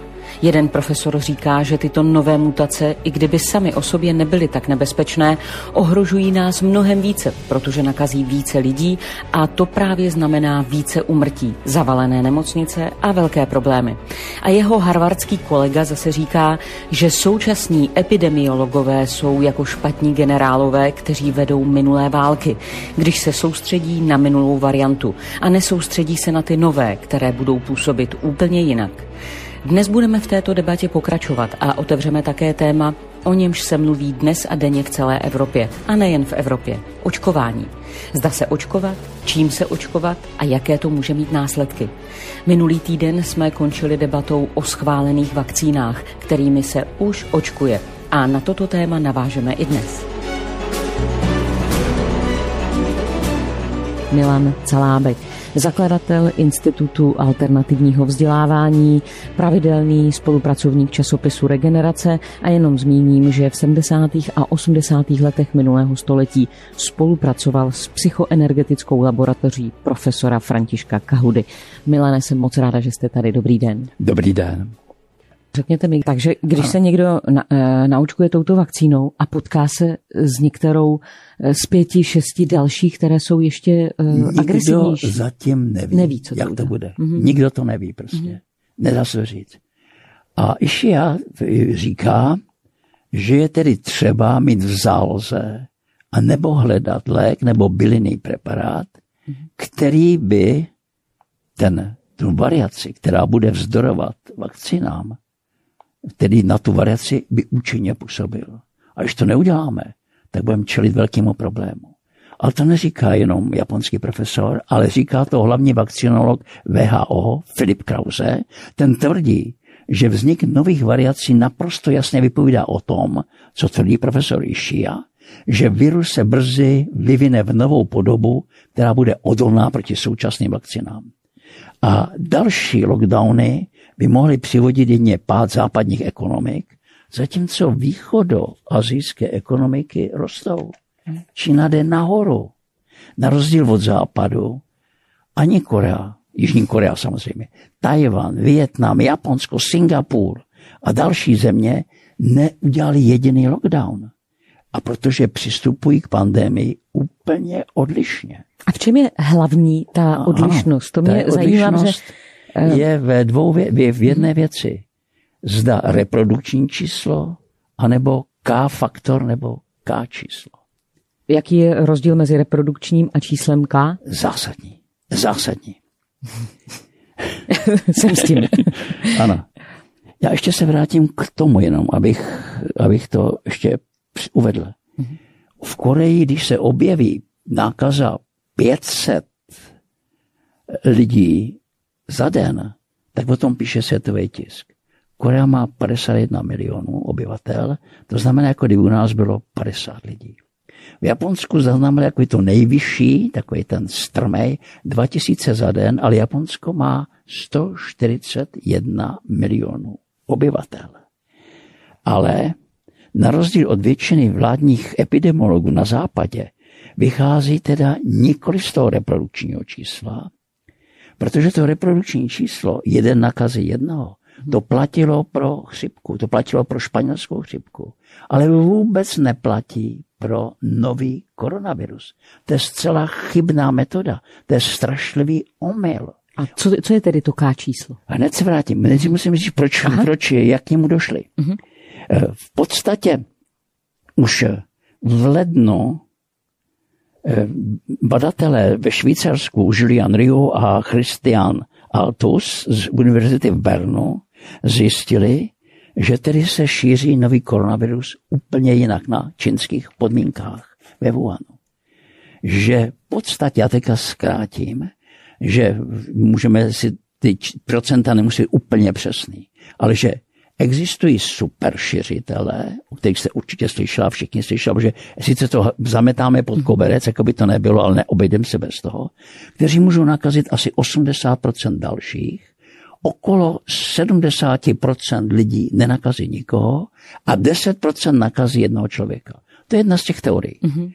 [SPEAKER 1] Jeden profesor říká, že tyto nové mutace, i kdyby sami o sobě nebyly tak nebezpečné, ohrožují nás mnohem více, protože nakazí více lidí a to právě znamená více umrtí, zavalené nemocnice a velké problémy. A jeho harvardský kolega zase říká, že současní epidemiologové jsou jako špatní generálové, kteří vedou minulé války, když se soustředí na minulou variantu a nesoustředí se na ty nové, které budou působit úplně jinak. Dnes budeme v této debatě pokračovat a otevřeme také téma, o němž se mluví dnes a denně v celé Evropě. A nejen v Evropě. Očkování. Zda se očkovat, čím se očkovat a jaké to může mít následky. Minulý týden jsme končili debatou o schválených vakcínách, kterými se už očkuje. A na toto téma navážeme i dnes. Milan Calábek zakladatel Institutu alternativního vzdělávání, pravidelný spolupracovník časopisu Regenerace a jenom zmíním, že v 70. a 80. letech minulého století spolupracoval s psychoenergetickou laboratoří profesora Františka Kahudy. Milane, jsem moc ráda, že jste tady. Dobrý den.
[SPEAKER 2] Dobrý den.
[SPEAKER 1] Řekněte mi, takže když ano. se někdo na, e, naučkuje touto vakcínou a potká se s některou e, z pěti, šesti dalších, které jsou ještě e, Nikdo agresivnější.
[SPEAKER 2] zatím neví, neví co to jak bude. to bude. Mm-hmm. Nikdo to neví prostě. Mm-hmm. Nedá se říct. A Išia říká, že je tedy třeba mít v záloze a nebo hledat lék nebo bylinný preparát, mm-hmm. který by ten, tu variaci, která bude vzdorovat vakcinám, který na tu variaci by účinně působil. A když to neuděláme, tak budeme čelit velkému problému. Ale to neříká jenom japonský profesor, ale říká to hlavně vakcinolog VHO Filip Krause. Ten tvrdí, že vznik nových variací naprosto jasně vypovídá o tom, co tvrdí profesor Ishia, že virus se brzy vyvine v novou podobu, která bude odolná proti současným vakcinám. A další lockdowny by mohly přivodit jedně pád západních ekonomik, zatímco východoazijské ekonomiky rostou. Čína jde nahoru. Na rozdíl od západu ani Korea, Jižní Korea samozřejmě, Tajvan, Vietnam, Japonsko, Singapur a další země neudělali jediný lockdown. A protože přistupují k pandemii úplně odlišně.
[SPEAKER 1] A v čem je hlavní ta odlišnost? To mě zajímá, že.
[SPEAKER 2] Je ve dvou, vě, v jedné věci. Zda reprodukční číslo, anebo K faktor, nebo K číslo.
[SPEAKER 1] Jaký je rozdíl mezi reprodukčním a číslem K?
[SPEAKER 2] Zásadní. Zásadní.
[SPEAKER 1] Jsem s tím.
[SPEAKER 2] ano. Já ještě se vrátím k tomu jenom, abych, abych to ještě uvedl. V Koreji, když se objeví nákaza 500 lidí za den, tak o tom píše světový tisk. Korea má 51 milionů obyvatel, to znamená, jako kdyby u nás bylo 50 lidí. V Japonsku zaznamenali jako to nejvyšší, takový ten strmej, 2000 za den, ale Japonsko má 141 milionů obyvatel. Ale na rozdíl od většiny vládních epidemiologů na západě vychází teda nikoli z toho reprodukčního čísla, protože to reprodukční číslo jeden nakazy jednoho, to platilo pro chřipku, to platilo pro španělskou chřipku, ale vůbec neplatí pro nový koronavirus. To je zcela chybná metoda, to je strašlivý omyl.
[SPEAKER 1] A co, co je tedy to K číslo?
[SPEAKER 2] A hned se vrátím. Nejdřív musím říct, proč, proč jak k němu došli. Uh-huh. V podstatě už v lednu badatelé ve Švýcarsku Julian Rio a Christian Altus z univerzity v Bernu zjistili, že tedy se šíří nový koronavirus úplně jinak na čínských podmínkách ve Wuhanu. Že v podstatě, já teďka zkrátím, že můžeme si ty procenta nemusí úplně přesný, ale že existují super šiřitelé, o kterých jste určitě slyšela, všichni slyšeli, že sice to zametáme pod koberec, jako by to nebylo, ale neobejdeme se bez toho, kteří můžou nakazit asi 80% dalších, okolo 70% lidí nenakazí nikoho a 10% nakazí jednoho člověka. To je jedna z těch teorií. Mm-hmm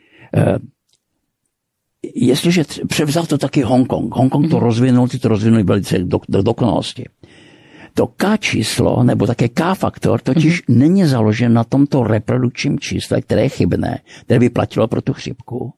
[SPEAKER 2] jestliže převzal to taky Hongkong, Hongkong to mhm. rozvinul, ty to rozvinuli velice do, do dokonalosti. To K číslo, nebo také K faktor, totiž mm-hmm. není založen na tomto reprodukčním čísle, které je chybné, které by platilo pro tu chřipku,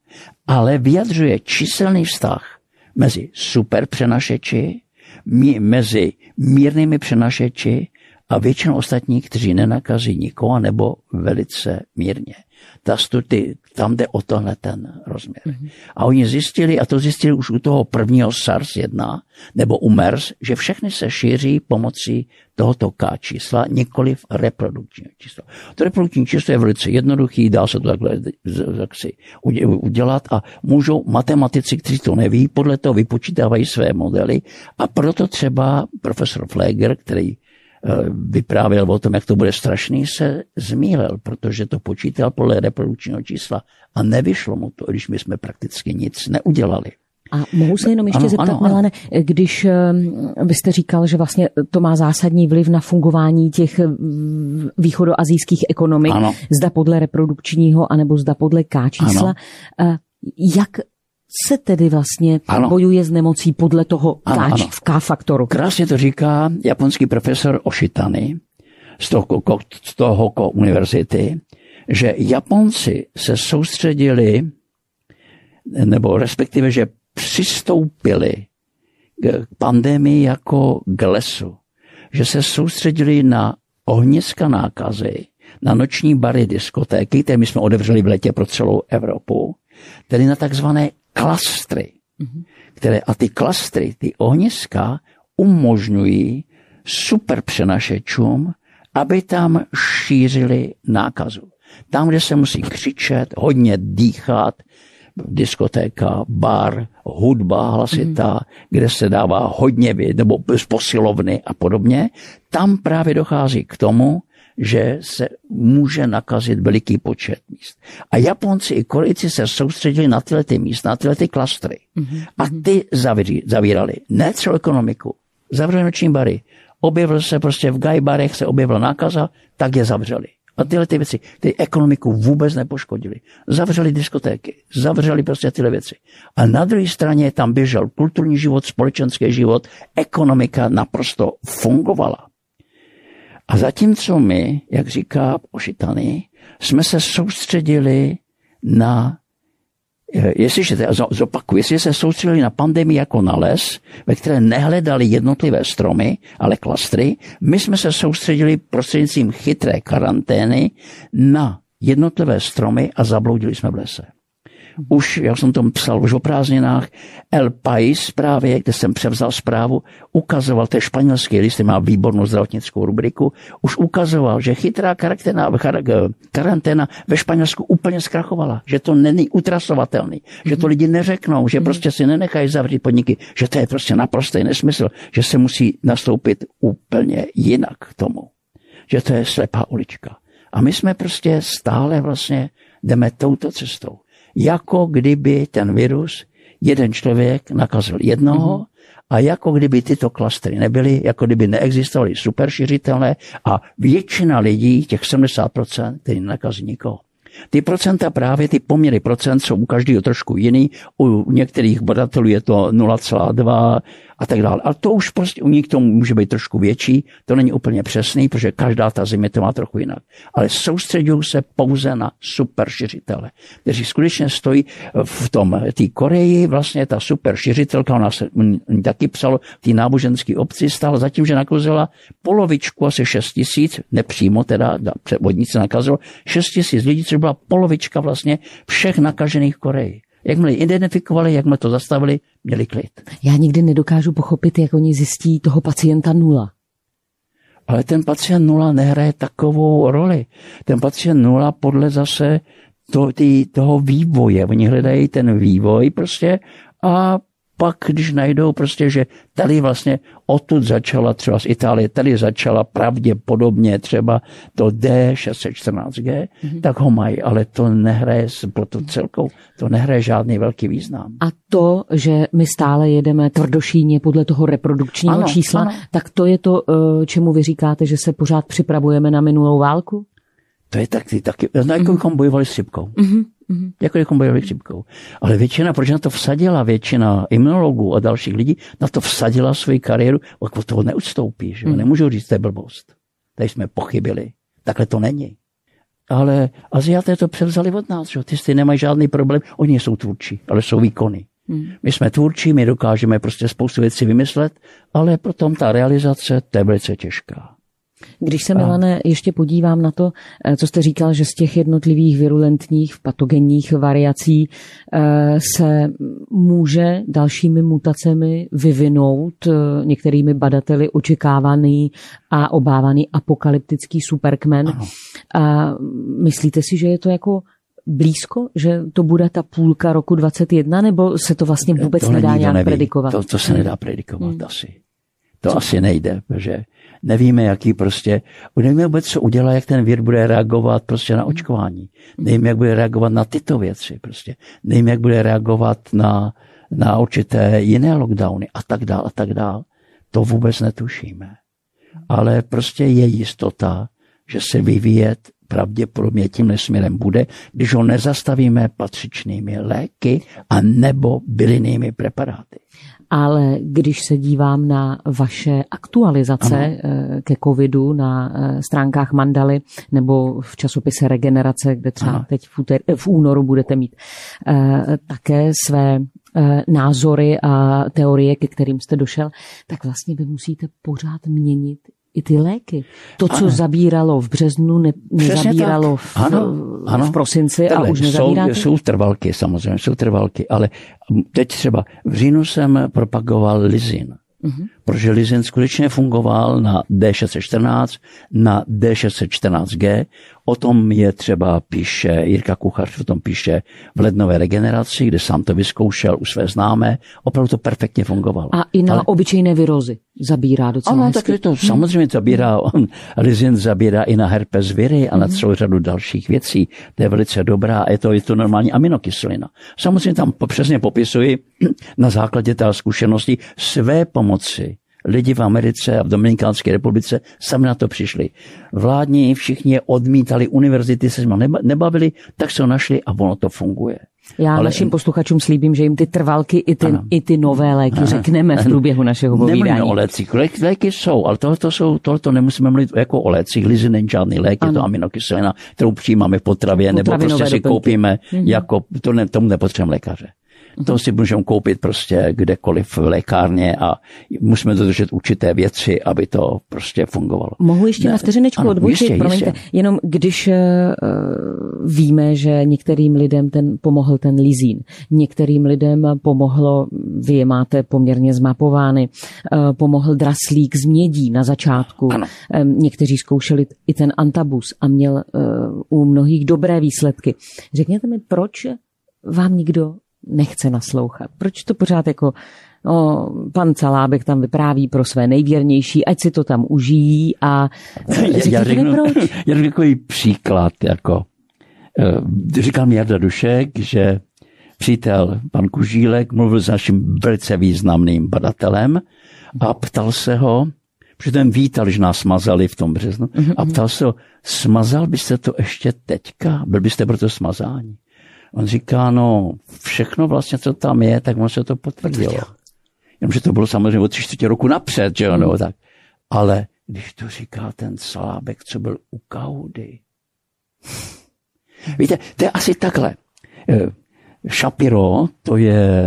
[SPEAKER 2] ale vyjadřuje číselný vztah mezi super přenašeči, mí, mezi mírnými přenašeči a většinou ostatních, kteří nenakazí nikoho nebo velice mírně ta study, tam jde o tohle ten rozměr. Mm-hmm. A oni zjistili, a to zjistili už u toho prvního SARS-1, nebo u MERS, že všechny se šíří pomocí tohoto K čísla, nikoli v reprodukčního čísla. To reprodukční číslo je velice jednoduchý, dá se to takhle tak si udělat a můžou matematici, kteří to neví, podle toho vypočítávají své modely a proto třeba profesor Fleger, který vyprávěl o tom, jak to bude strašný, se zmílel, protože to počítal podle reprodukčního čísla a nevyšlo mu to, když my jsme prakticky nic neudělali.
[SPEAKER 1] A mohu se jenom ještě ano, zeptat, ano, Milane, když vy jste říkal, že vlastně to má zásadní vliv na fungování těch východoazijských ekonomik, ano. zda podle reprodukčního, anebo zda podle K čísla. Ano. Eh, jak se tedy vlastně ano. bojuje s nemocí podle toho ano, K, ano. v K-faktoru.
[SPEAKER 2] Krásně to říká japonský profesor Oshitany z toho, z toho univerzity, že Japonci se soustředili, nebo respektive, že přistoupili k pandemii jako k lesu. Že se soustředili na ohniska nákazy, na noční bary diskotéky, které my jsme otevřeli v letě pro celou Evropu, tedy na takzvané klastry, které, a ty klastry, ty ohniska umožňují super přenašečům, aby tam šířili nákazu. Tam, kde se musí křičet, hodně dýchat, diskotéka, bar, hudba hlasitá, mm. kde se dává hodně věd, nebo z posilovny a podobně, tam právě dochází k tomu, že se může nakazit veliký počet míst. A Japonci i Korejci se soustředili na tyhle ty místa, na tyhle ty klastry. Mm-hmm. A ty zavíří, zavírali. Ne celou ekonomiku. Zavřeli noční bary. Objevil se prostě v gajbarech, se objevila nákaza, tak je zavřeli. A tyhle ty věci, ty ekonomiku vůbec nepoškodili. Zavřeli diskotéky, zavřeli prostě tyhle věci. A na druhé straně tam běžel kulturní život, společenský život, ekonomika naprosto fungovala. A zatímco my, jak říká Ošitany, jsme se soustředili na, eh, jestliže, zopakuju, jestli se soustředili na pandemii jako na les, ve které nehledali jednotlivé stromy, ale klastry, my jsme se soustředili prostřednictvím chytré karantény na jednotlivé stromy a zabloudili jsme v lese už, já jsem to psal už o prázdninách, El Pais právě, kde jsem převzal zprávu, ukazoval, to je španělský list, má výbornou zdravotnickou rubriku, už ukazoval, že chytrá karanténa, karanténa ve Španělsku úplně zkrachovala, že to není utrasovatelný, mm-hmm. že to lidi neřeknou, že mm-hmm. prostě si nenechají zavřít podniky, že to je prostě naprostý nesmysl, že se musí nastoupit úplně jinak k tomu, že to je slepá ulička. A my jsme prostě stále vlastně jdeme touto cestou jako kdyby ten virus jeden člověk nakazil jednoho mm-hmm. a jako kdyby tyto klastry nebyly, jako kdyby neexistovaly superšiřitelné a většina lidí, těch 70%, který nakazí nikoho. Ty procenta právě, ty poměry procent jsou u každého trošku jiný, u některých badatelů je to 0,2 a tak dále. Ale to už prostě u nich to může být trošku větší, to není úplně přesný, protože každá ta země to má trochu jinak. Ale soustředují se pouze na super šiřitele, kteří skutečně stojí v tom, té Koreji, vlastně ta super šiřitelka, ona se taky psalo, v té náboženské obci stála zatím, že nakazila polovičku, asi 6 tisíc, nepřímo teda, převodnice nakazilo, 6 tisíc lidí, což byla polovička vlastně všech nakažených Koreji. Jakmile identifikovali, jak jsme to zastavili, měli klid.
[SPEAKER 1] Já nikdy nedokážu pochopit, jak oni zjistí toho pacienta nula.
[SPEAKER 2] Ale ten pacient nula nehraje takovou roli. Ten pacient nula podle zase to, tý, toho vývoje. Oni hledají ten vývoj prostě a pak, když najdou prostě, že tady vlastně odtud začala třeba z Itálie, tady začala pravděpodobně třeba to D614G, mm-hmm. tak ho mají, ale to nehraje pro tu celkou, to nehraje žádný velký význam.
[SPEAKER 1] A to, že my stále jedeme tvrdošíně podle toho reprodukčního ano, čísla, ano. tak to je to, eh, čemu vy říkáte, že se pořád připravujeme na minulou válku?
[SPEAKER 2] To je taky, taky, no, jako bychom bojovali s. Mm-hmm. Mm-hmm. Jako bychom bojovali chřipkou. Ale většina, proč na to vsadila většina imunologů a dalších lidí, na to vsadila svoji kariéru, od toho neustoupí. Že? Mm. Nemůžu říct, to je blbost. Tady jsme pochybili. Takhle to není. Ale Aziaté to převzali od nás, že? ty ty nemají žádný problém, oni jsou tvůrčí, ale jsou výkony. Hmm. My jsme tvůrčí, my dokážeme prostě spoustu věcí vymyslet, ale potom ta realizace, to je velice těžká.
[SPEAKER 1] Když se, Milane, ještě podívám na to, eh, co jste říkal, že z těch jednotlivých virulentních, patogenních variací eh, se může dalšími mutacemi vyvinout eh, některými badateli očekávaný a obávaný apokalyptický superkmen. A myslíte si, že je to jako blízko, že to bude ta půlka roku 21, nebo se to vlastně vůbec to nedá není, nějak predikovat?
[SPEAKER 2] To, to se nedá predikovat hmm. asi. To co? asi nejde, protože nevíme, jaký prostě, nevíme vůbec, co udělá, jak ten vír bude reagovat prostě na očkování. Nevíme, jak bude reagovat na tyto věci prostě. Nevíme, jak bude reagovat na, na určité jiné lockdowny a tak dál a tak dál. To vůbec netušíme. Ale prostě je jistota, že se vyvíjet pravděpodobně tím směrem bude, když ho nezastavíme patřičnými léky a nebo bylinnými preparáty
[SPEAKER 1] ale když se dívám na vaše aktualizace ano. Eh, ke covidu na eh, stránkách Mandaly nebo v časopise Regenerace, kde třeba ano. teď v, úter, v únoru budete mít eh, také své názory a teorie, ke kterým jste došel, tak vlastně vy musíte pořád měnit i ty léky. To, co ano. zabíralo v březnu, ne, nezabíralo v, ano, ano. v prosinci Takhle, a už nezabírá.
[SPEAKER 2] Jsou, jsou trvalky, samozřejmě, jsou trvalky, ale teď třeba v říjnu jsem propagoval lizin. Mm-hmm. Protože lizin skutečně fungoval na D614, na D614G. O tom je třeba píše, Jirka Kuchař o tom píše v lednové regeneraci, kde sám to vyzkoušel u své známé. Opravdu to perfektně fungovalo.
[SPEAKER 1] A i na Ale... obyčejné virozy zabírá docela
[SPEAKER 2] Ano, tak to samozřejmě zabírá, on, lizin zabírá i na herpes viry a na mhm. celou řadu dalších věcí. To je velice dobrá a je to, je to normální aminokyselina. Samozřejmě tam přesně popisuji [clears throat] na základě té zkušenosti své pomoci lidi v Americe a v Dominikánské republice sami na to přišli. Vládní všichni je odmítali, univerzity se nebavili, tak se ho našli a ono to funguje.
[SPEAKER 1] Já Ale... našim posluchačům slíbím, že jim ty trvalky i ty, i ty nové léky ano. řekneme v průběhu našeho povídání.
[SPEAKER 2] Nemluvíme o lécích. Léky, léky jsou, ale tohle, jsou, tohle nemusíme mluvit jako o lécích. Lizy není žádný lék, ano. je to aminokyselina, kterou přijímáme v potravě, nebo prostě si koupíme, mhm. jako, to ne, tomu nepotřebujeme lékaře. To si můžeme koupit prostě kdekoliv v lékárně a musíme dodržet určité věci, aby to prostě fungovalo.
[SPEAKER 1] Mohu ještě ne, na vteřinečku odbočit, promiňte, jistě. jenom když uh, víme, že některým lidem ten pomohl ten lizín, některým lidem pomohlo, vy je máte poměrně zmapovány, uh, pomohl draslík z mědí na začátku. Ano. Um, někteří zkoušeli i ten antabus a měl uh, u mnohých dobré výsledky. Řekněte mi, proč vám nikdo nechce naslouchat? Proč to pořád jako No, pan Calábek tam vypráví pro své nejvěrnější, ať si to tam užijí a [laughs] já řeknu, proč. [laughs]
[SPEAKER 2] Já řeknu takový příklad, jako eh, říkal mi Jarda Dušek, že přítel, pan Kužílek, mluvil s naším velice významným badatelem a ptal se ho, protože ten vítal, že nás smazali v tom březnu, a ptal se ho, smazal byste to ještě teďka? Byl byste pro to smazání? On říká, no všechno vlastně, co tam je, tak on se to potvrdilo. Jenomže to bylo samozřejmě o tři čtvrtě roku napřed, že jo, no, tak. Ale když to říká ten slábek, co byl u Kaudy. [laughs] Víte, to je asi takhle. Eh, Shapiro, to je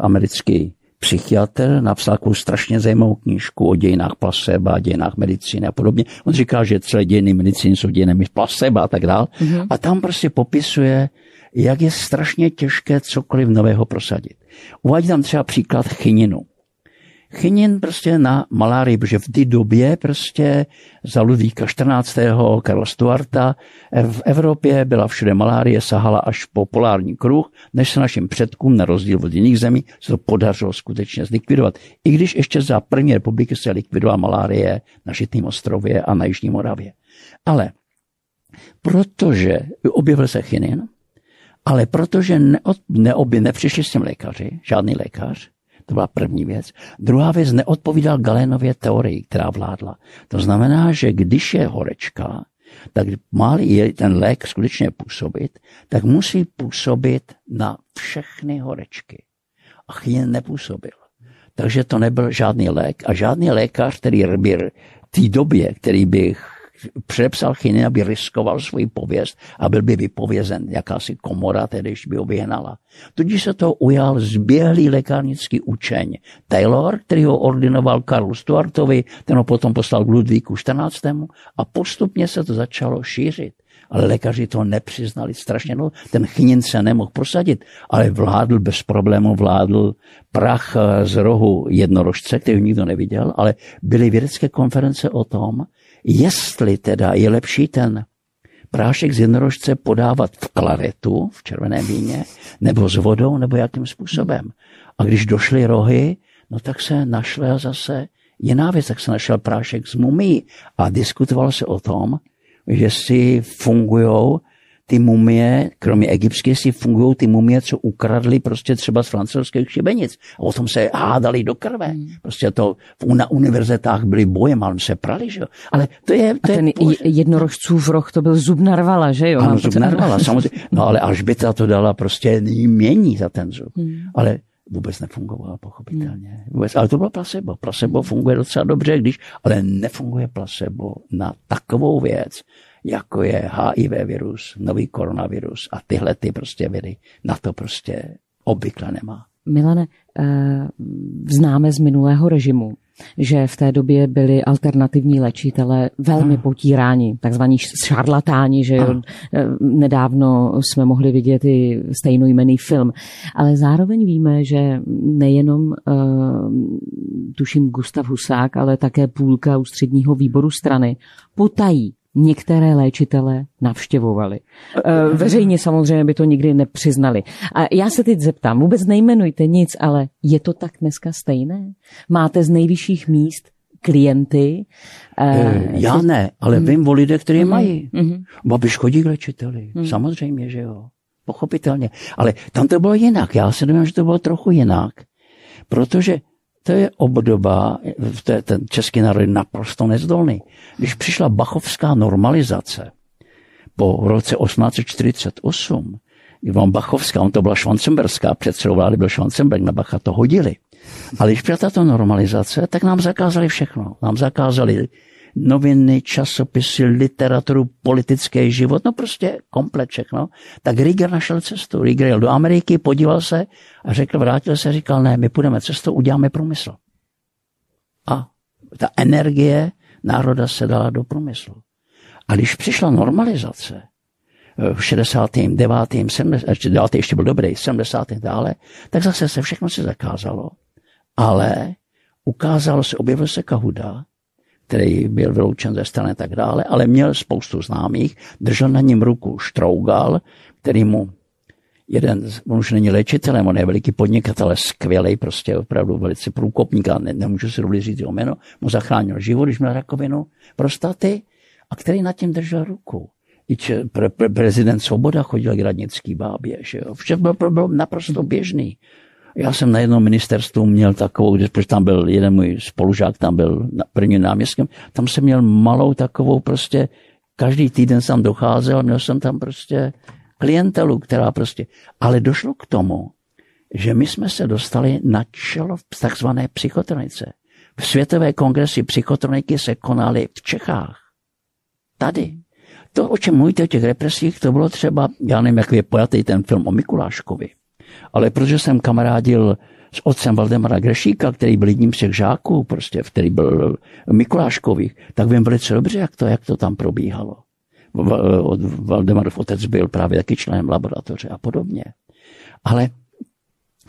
[SPEAKER 2] americký psychiatr, napsal takovou strašně zajímavou knížku o dějinách placebo, dějinách medicíny a podobně. On říká, že celé dějiny medicíny jsou dějinami placebo a tak dále. Mm-hmm. A tam prostě popisuje, jak je strašně těžké cokoliv nového prosadit. Uvádí tam třeba příklad chininu. Chinin prostě na malárii, protože v té době prostě za Ludvíka 14. Karla Stuarta v Evropě byla všude malárie, sahala až po polární kruh, než se našim předkům, na rozdíl od jiných zemí, se to podařilo skutečně zlikvidovat. I když ještě za první republiky se likvidovala malárie na Žitném ostrově a na Jižní Moravě. Ale protože objevil se chinin, ale protože neod, neoby nepřišli s tím lékaři, žádný lékař, to byla první věc. Druhá věc, neodpovídal Galénově teorii, která vládla. To znamená, že když je horečka, tak má je ten lék skutečně působit, tak musí působit na všechny horečky. A chvíli nepůsobil. Takže to nebyl žádný lék a žádný lékař, který by v té době, který by předepsal chinin, aby riskoval svůj pověst a byl by vypovězen jakási komora, tedy by ho vyhnala. Tudíž se to ujal zběhlý lékárnický učeň Taylor, který ho ordinoval Karlu Stuartovi, ten ho potom poslal k Ludvíku 14. a postupně se to začalo šířit. Ale lékaři to nepřiznali strašně. No, ten chnin se nemohl prosadit, ale vládl bez problémů, vládl prach z rohu jednorožce, který nikdo neviděl, ale byly vědecké konference o tom, jestli teda je lepší ten prášek z jednorožce podávat v klaretu, v červeném víně, nebo s vodou, nebo jakým způsobem. A když došly rohy, no tak se našla zase jiná věc, tak se našel prášek z mumí a diskutovalo se o tom, že si fungují ty mumie, kromě egyptské, si fungují ty mumie, co ukradli prostě třeba z francouzských šibenic. A o tom se hádali do krve. Hmm. Prostě to na univerzitách byly bojem, ale se prali, že jo. Ale to je... To
[SPEAKER 1] a ten je, jednorožcův roh, to byl zub narvala, že jo?
[SPEAKER 2] Ano, zub narvala, samozřejmě. No ale až by to dala prostě mění za ten zub. Hmm. Ale vůbec nefungovala, pochopitelně. Hmm. Vůbec, ale to bylo placebo. Placebo funguje docela dobře, když, ale nefunguje placebo na takovou věc, jako je HIV virus, nový koronavirus a tyhle ty prostě viry. Na to prostě obvykle nemá.
[SPEAKER 1] Milane, eh, známe z minulého režimu, že v té době byli alternativní léčitelé velmi ano. potíráni, takzvaní šarlatáni, že jo, eh, nedávno jsme mohli vidět i stejnojmený film. Ale zároveň víme, že nejenom uh, tuším Gustav Husák, ale také půlka ústředního výboru strany potají některé léčitele navštěvovali. E, veřejně samozřejmě by to nikdy nepřiznali. A já se teď zeptám, vůbec nejmenujte nic, ale je to tak dneska stejné? Máte z nejvyšších míst klienty?
[SPEAKER 2] E, já ne, ale mm. vím o lidech, kteří mm. mají. Mm. Babiš chodí k léčiteli, mm. samozřejmě, že jo. Pochopitelně. Ale tam to bylo jinak. Já se domnívám, že to bylo trochu jinak. Protože to je obdoba, to je ten český národ je naprosto nezdolný. Když přišla bachovská normalizace po roce 1848, vám Bachovská, on to byla Švancemberská, předsedou vlády byl Švancenberg, na Bacha to hodili. Ale když přišla tato normalizace, tak nám zakázali všechno. Nám zakázali noviny, časopisy, literaturu, politický život, no prostě komplet všechno. Tak Rieger našel cestu. Rieger jel do Ameriky, podíval se a řekl, vrátil se říkal, ne, my půjdeme cestou, uděláme průmysl. A ta energie národa se dala do průmyslu. A když přišla normalizace, v 69. 70, ještě byl dobrý, 70. dále, tak zase se všechno se zakázalo. Ale ukázalo se, objevil se Kahuda, který byl vyloučen ze strany a tak dále, ale měl spoustu známých, držel na ním ruku Štrougal, který mu jeden, on už není léčitelem, on je veliký podnikatel, skvělý, prostě opravdu velice průkopník, a ne, nemůžu si dovolit říct jeho jméno, mu zachránil život, když měl rakovinu prostaty, a který nad tím držel ruku. i če, pre, pre, prezident Svoboda chodil k radnický bábě, že jo. Vše bylo, bylo naprosto běžný. Já jsem na jednom ministerstvu měl takovou, když tam byl jeden můj spolužák, tam byl prvním náměstkem, tam jsem měl malou takovou prostě, každý týden jsem docházel, měl jsem tam prostě klientelu, která prostě, ale došlo k tomu, že my jsme se dostali na čelo v takzvané psychotronice. V světové kongresy psychotroniky se konaly v Čechách. Tady. To, o čem mluvíte o těch represích, to bylo třeba, já nevím, jak je pojatý ten film o Mikuláškovi, ale protože jsem kamarádil s otcem Valdemara Grešíka, který byl jedním z těch žáků, prostě, který byl Mikuláškových, tak vím velice dobře, jak to, jak to tam probíhalo. Valdemarov otec byl právě taky členem laboratoře a podobně. Ale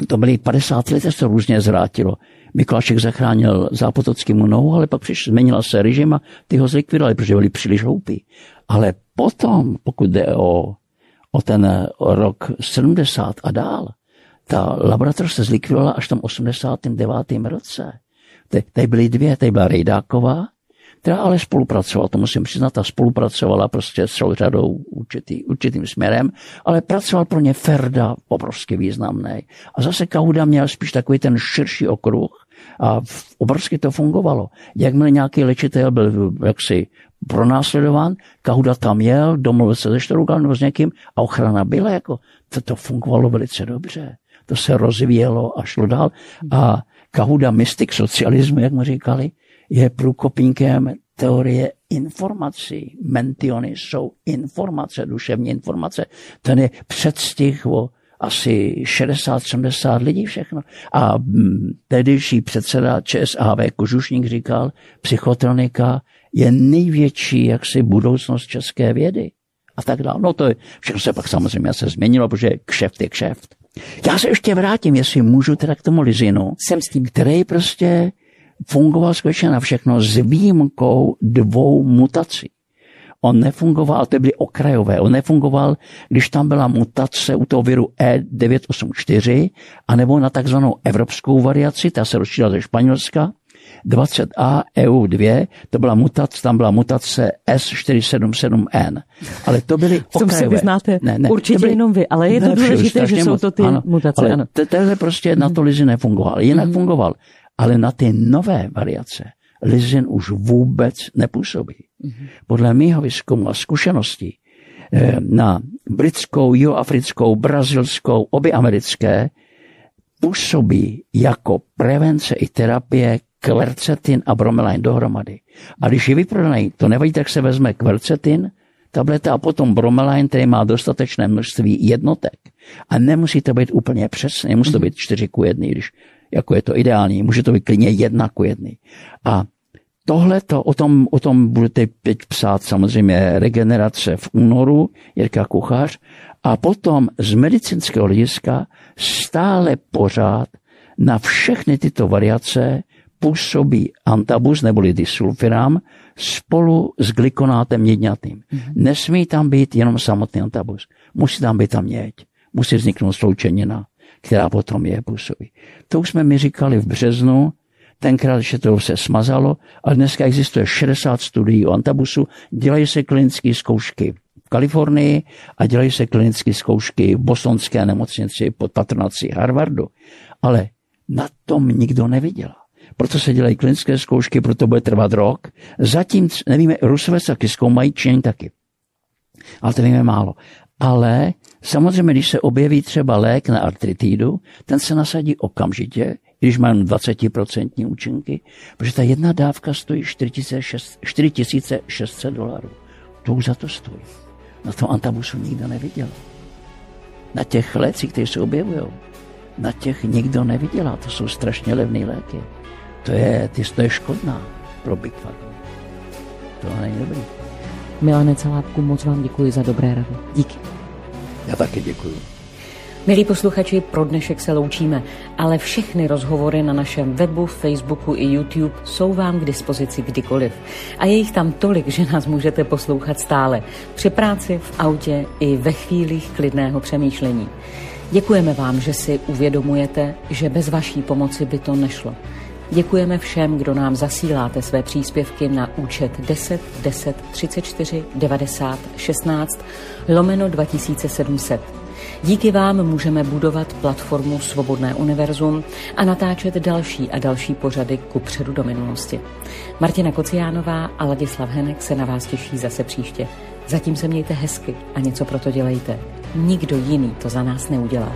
[SPEAKER 2] to byly 50 let, se různě zvrátilo. Mikulášek zachránil zápotockým nohu, ale pak přišel, změnila se režim a ty ho zlikvidovali, protože byli příliš hloupí. Ale potom, pokud jde o, o ten rok 70 a dál, ta laboratoř se zlikvidovala až v tom 89. roce. Tady byly dvě, tady byla Rejdáková, která ale spolupracovala, to musím přiznat, ta spolupracovala prostě s celou řadou určitý, určitým směrem, ale pracoval pro ně Ferda, obrovsky významný. A zase Kauda měl spíš takový ten širší okruh a obrovsky to fungovalo. Jakmile nějaký léčitel byl jaksi pronásledován, Kauda tam jel, domluvil se ze Štorugal nebo s někým a ochrana byla jako, to, to fungovalo velice dobře. To se rozvíjelo a šlo dál. A Kahuda mystik socialismu, jak mu říkali, je průkopníkem teorie informací. Mentiony jsou informace, duševní informace. Ten je předstih o asi 60-70 lidí všechno. A mm, tehdejší předseda ČSAV Kožušník říkal, psychotronika je největší jaksi budoucnost české vědy. A tak dále. No to je, všechno se pak samozřejmě se změnilo, protože kšeft je kšeft. Já se ještě vrátím, jestli můžu teda k tomu Lizinu.
[SPEAKER 1] Jsem s tím.
[SPEAKER 2] Který prostě fungoval skutečně na všechno s výjimkou dvou mutací. On nefungoval, to byly okrajové, on nefungoval, když tam byla mutace u toho viru E984, anebo na takzvanou evropskou variaci, ta se rozšířila ze Španělska, 20A EU2, to byla mutace, tam byla mutace S477N. Ale to byly
[SPEAKER 1] V tom se vyznáte ne, ne, určitě byly, jenom vy, ale je to důležité, že jsou to ty ano, mutace.
[SPEAKER 2] Ale ano. tenhle prostě na to Lizy nefungoval. Jinak mm. fungoval. Ale na ty nové variace Lizin už vůbec nepůsobí. Mm. Podle mého výzkumu a zkušeností eh, na britskou, jihoafrickou, brazilskou, obě americké působí jako prevence i terapie kvercetin a bromelain dohromady. A když je vyprodaný, to nevadí, tak se vezme kvercetin, tableta a potom bromelain, který má dostatečné množství jednotek. A nemusí to být úplně přesně, nemusí to být 4 ku 1, když jako je to ideální, může to být klidně 1 ku 1. A tohle to, o tom, o tom budete teď psát samozřejmě regenerace v únoru, Jirka Kuchař, a potom z medicínského hlediska stále pořád na všechny tyto variace působí antabus neboli disulfiram spolu s glikonátem jedňatým. Mm-hmm. Nesmí tam být jenom samotný antabus. Musí tam být tam měď. Musí vzniknout sloučenina, která potom je působí. To už jsme mi říkali v březnu, tenkrát že to se smazalo, ale dneska existuje 60 studií o antabusu, dělají se klinické zkoušky v Kalifornii a dělají se klinické zkoušky v bostonské nemocnici pod patronací Harvardu. Ale na tom nikdo neviděl proto se dělají klinické zkoušky, proto bude trvat rok. Zatím, nevíme, Rusové se taky zkoumají, Číňani taky. Ale to víme málo. Ale samozřejmě, když se objeví třeba lék na artritidu, ten se nasadí okamžitě, když má 20% účinky, protože ta jedna dávka stojí 4600 dolarů. To už za to stojí. Na tom antabusu nikdo neviděl. Na těch lécích, které se objevují, na těch nikdo neviděl. To jsou strašně levné léky to je, ty, to je škodná pro Pharma. To není dobrý.
[SPEAKER 1] Milane Celápku, moc vám děkuji za dobré rady. Díky.
[SPEAKER 2] Já taky děkuji.
[SPEAKER 1] Milí posluchači, pro dnešek se loučíme, ale všechny rozhovory na našem webu, Facebooku i YouTube jsou vám k dispozici kdykoliv. A je jich tam tolik, že nás můžete poslouchat stále. Při práci, v autě i ve chvílích klidného přemýšlení. Děkujeme vám, že si uvědomujete, že bez vaší pomoci by to nešlo. Děkujeme všem, kdo nám zasíláte své příspěvky na účet 10 10 34 90 16 lomeno 2700. Díky vám můžeme budovat platformu Svobodné univerzum a natáčet další a další pořady ku předu do minulosti. Martina Kociánová a Ladislav Henek se na vás těší zase příště. Zatím se mějte hezky a něco pro to dělejte. Nikdo jiný to za nás neudělá.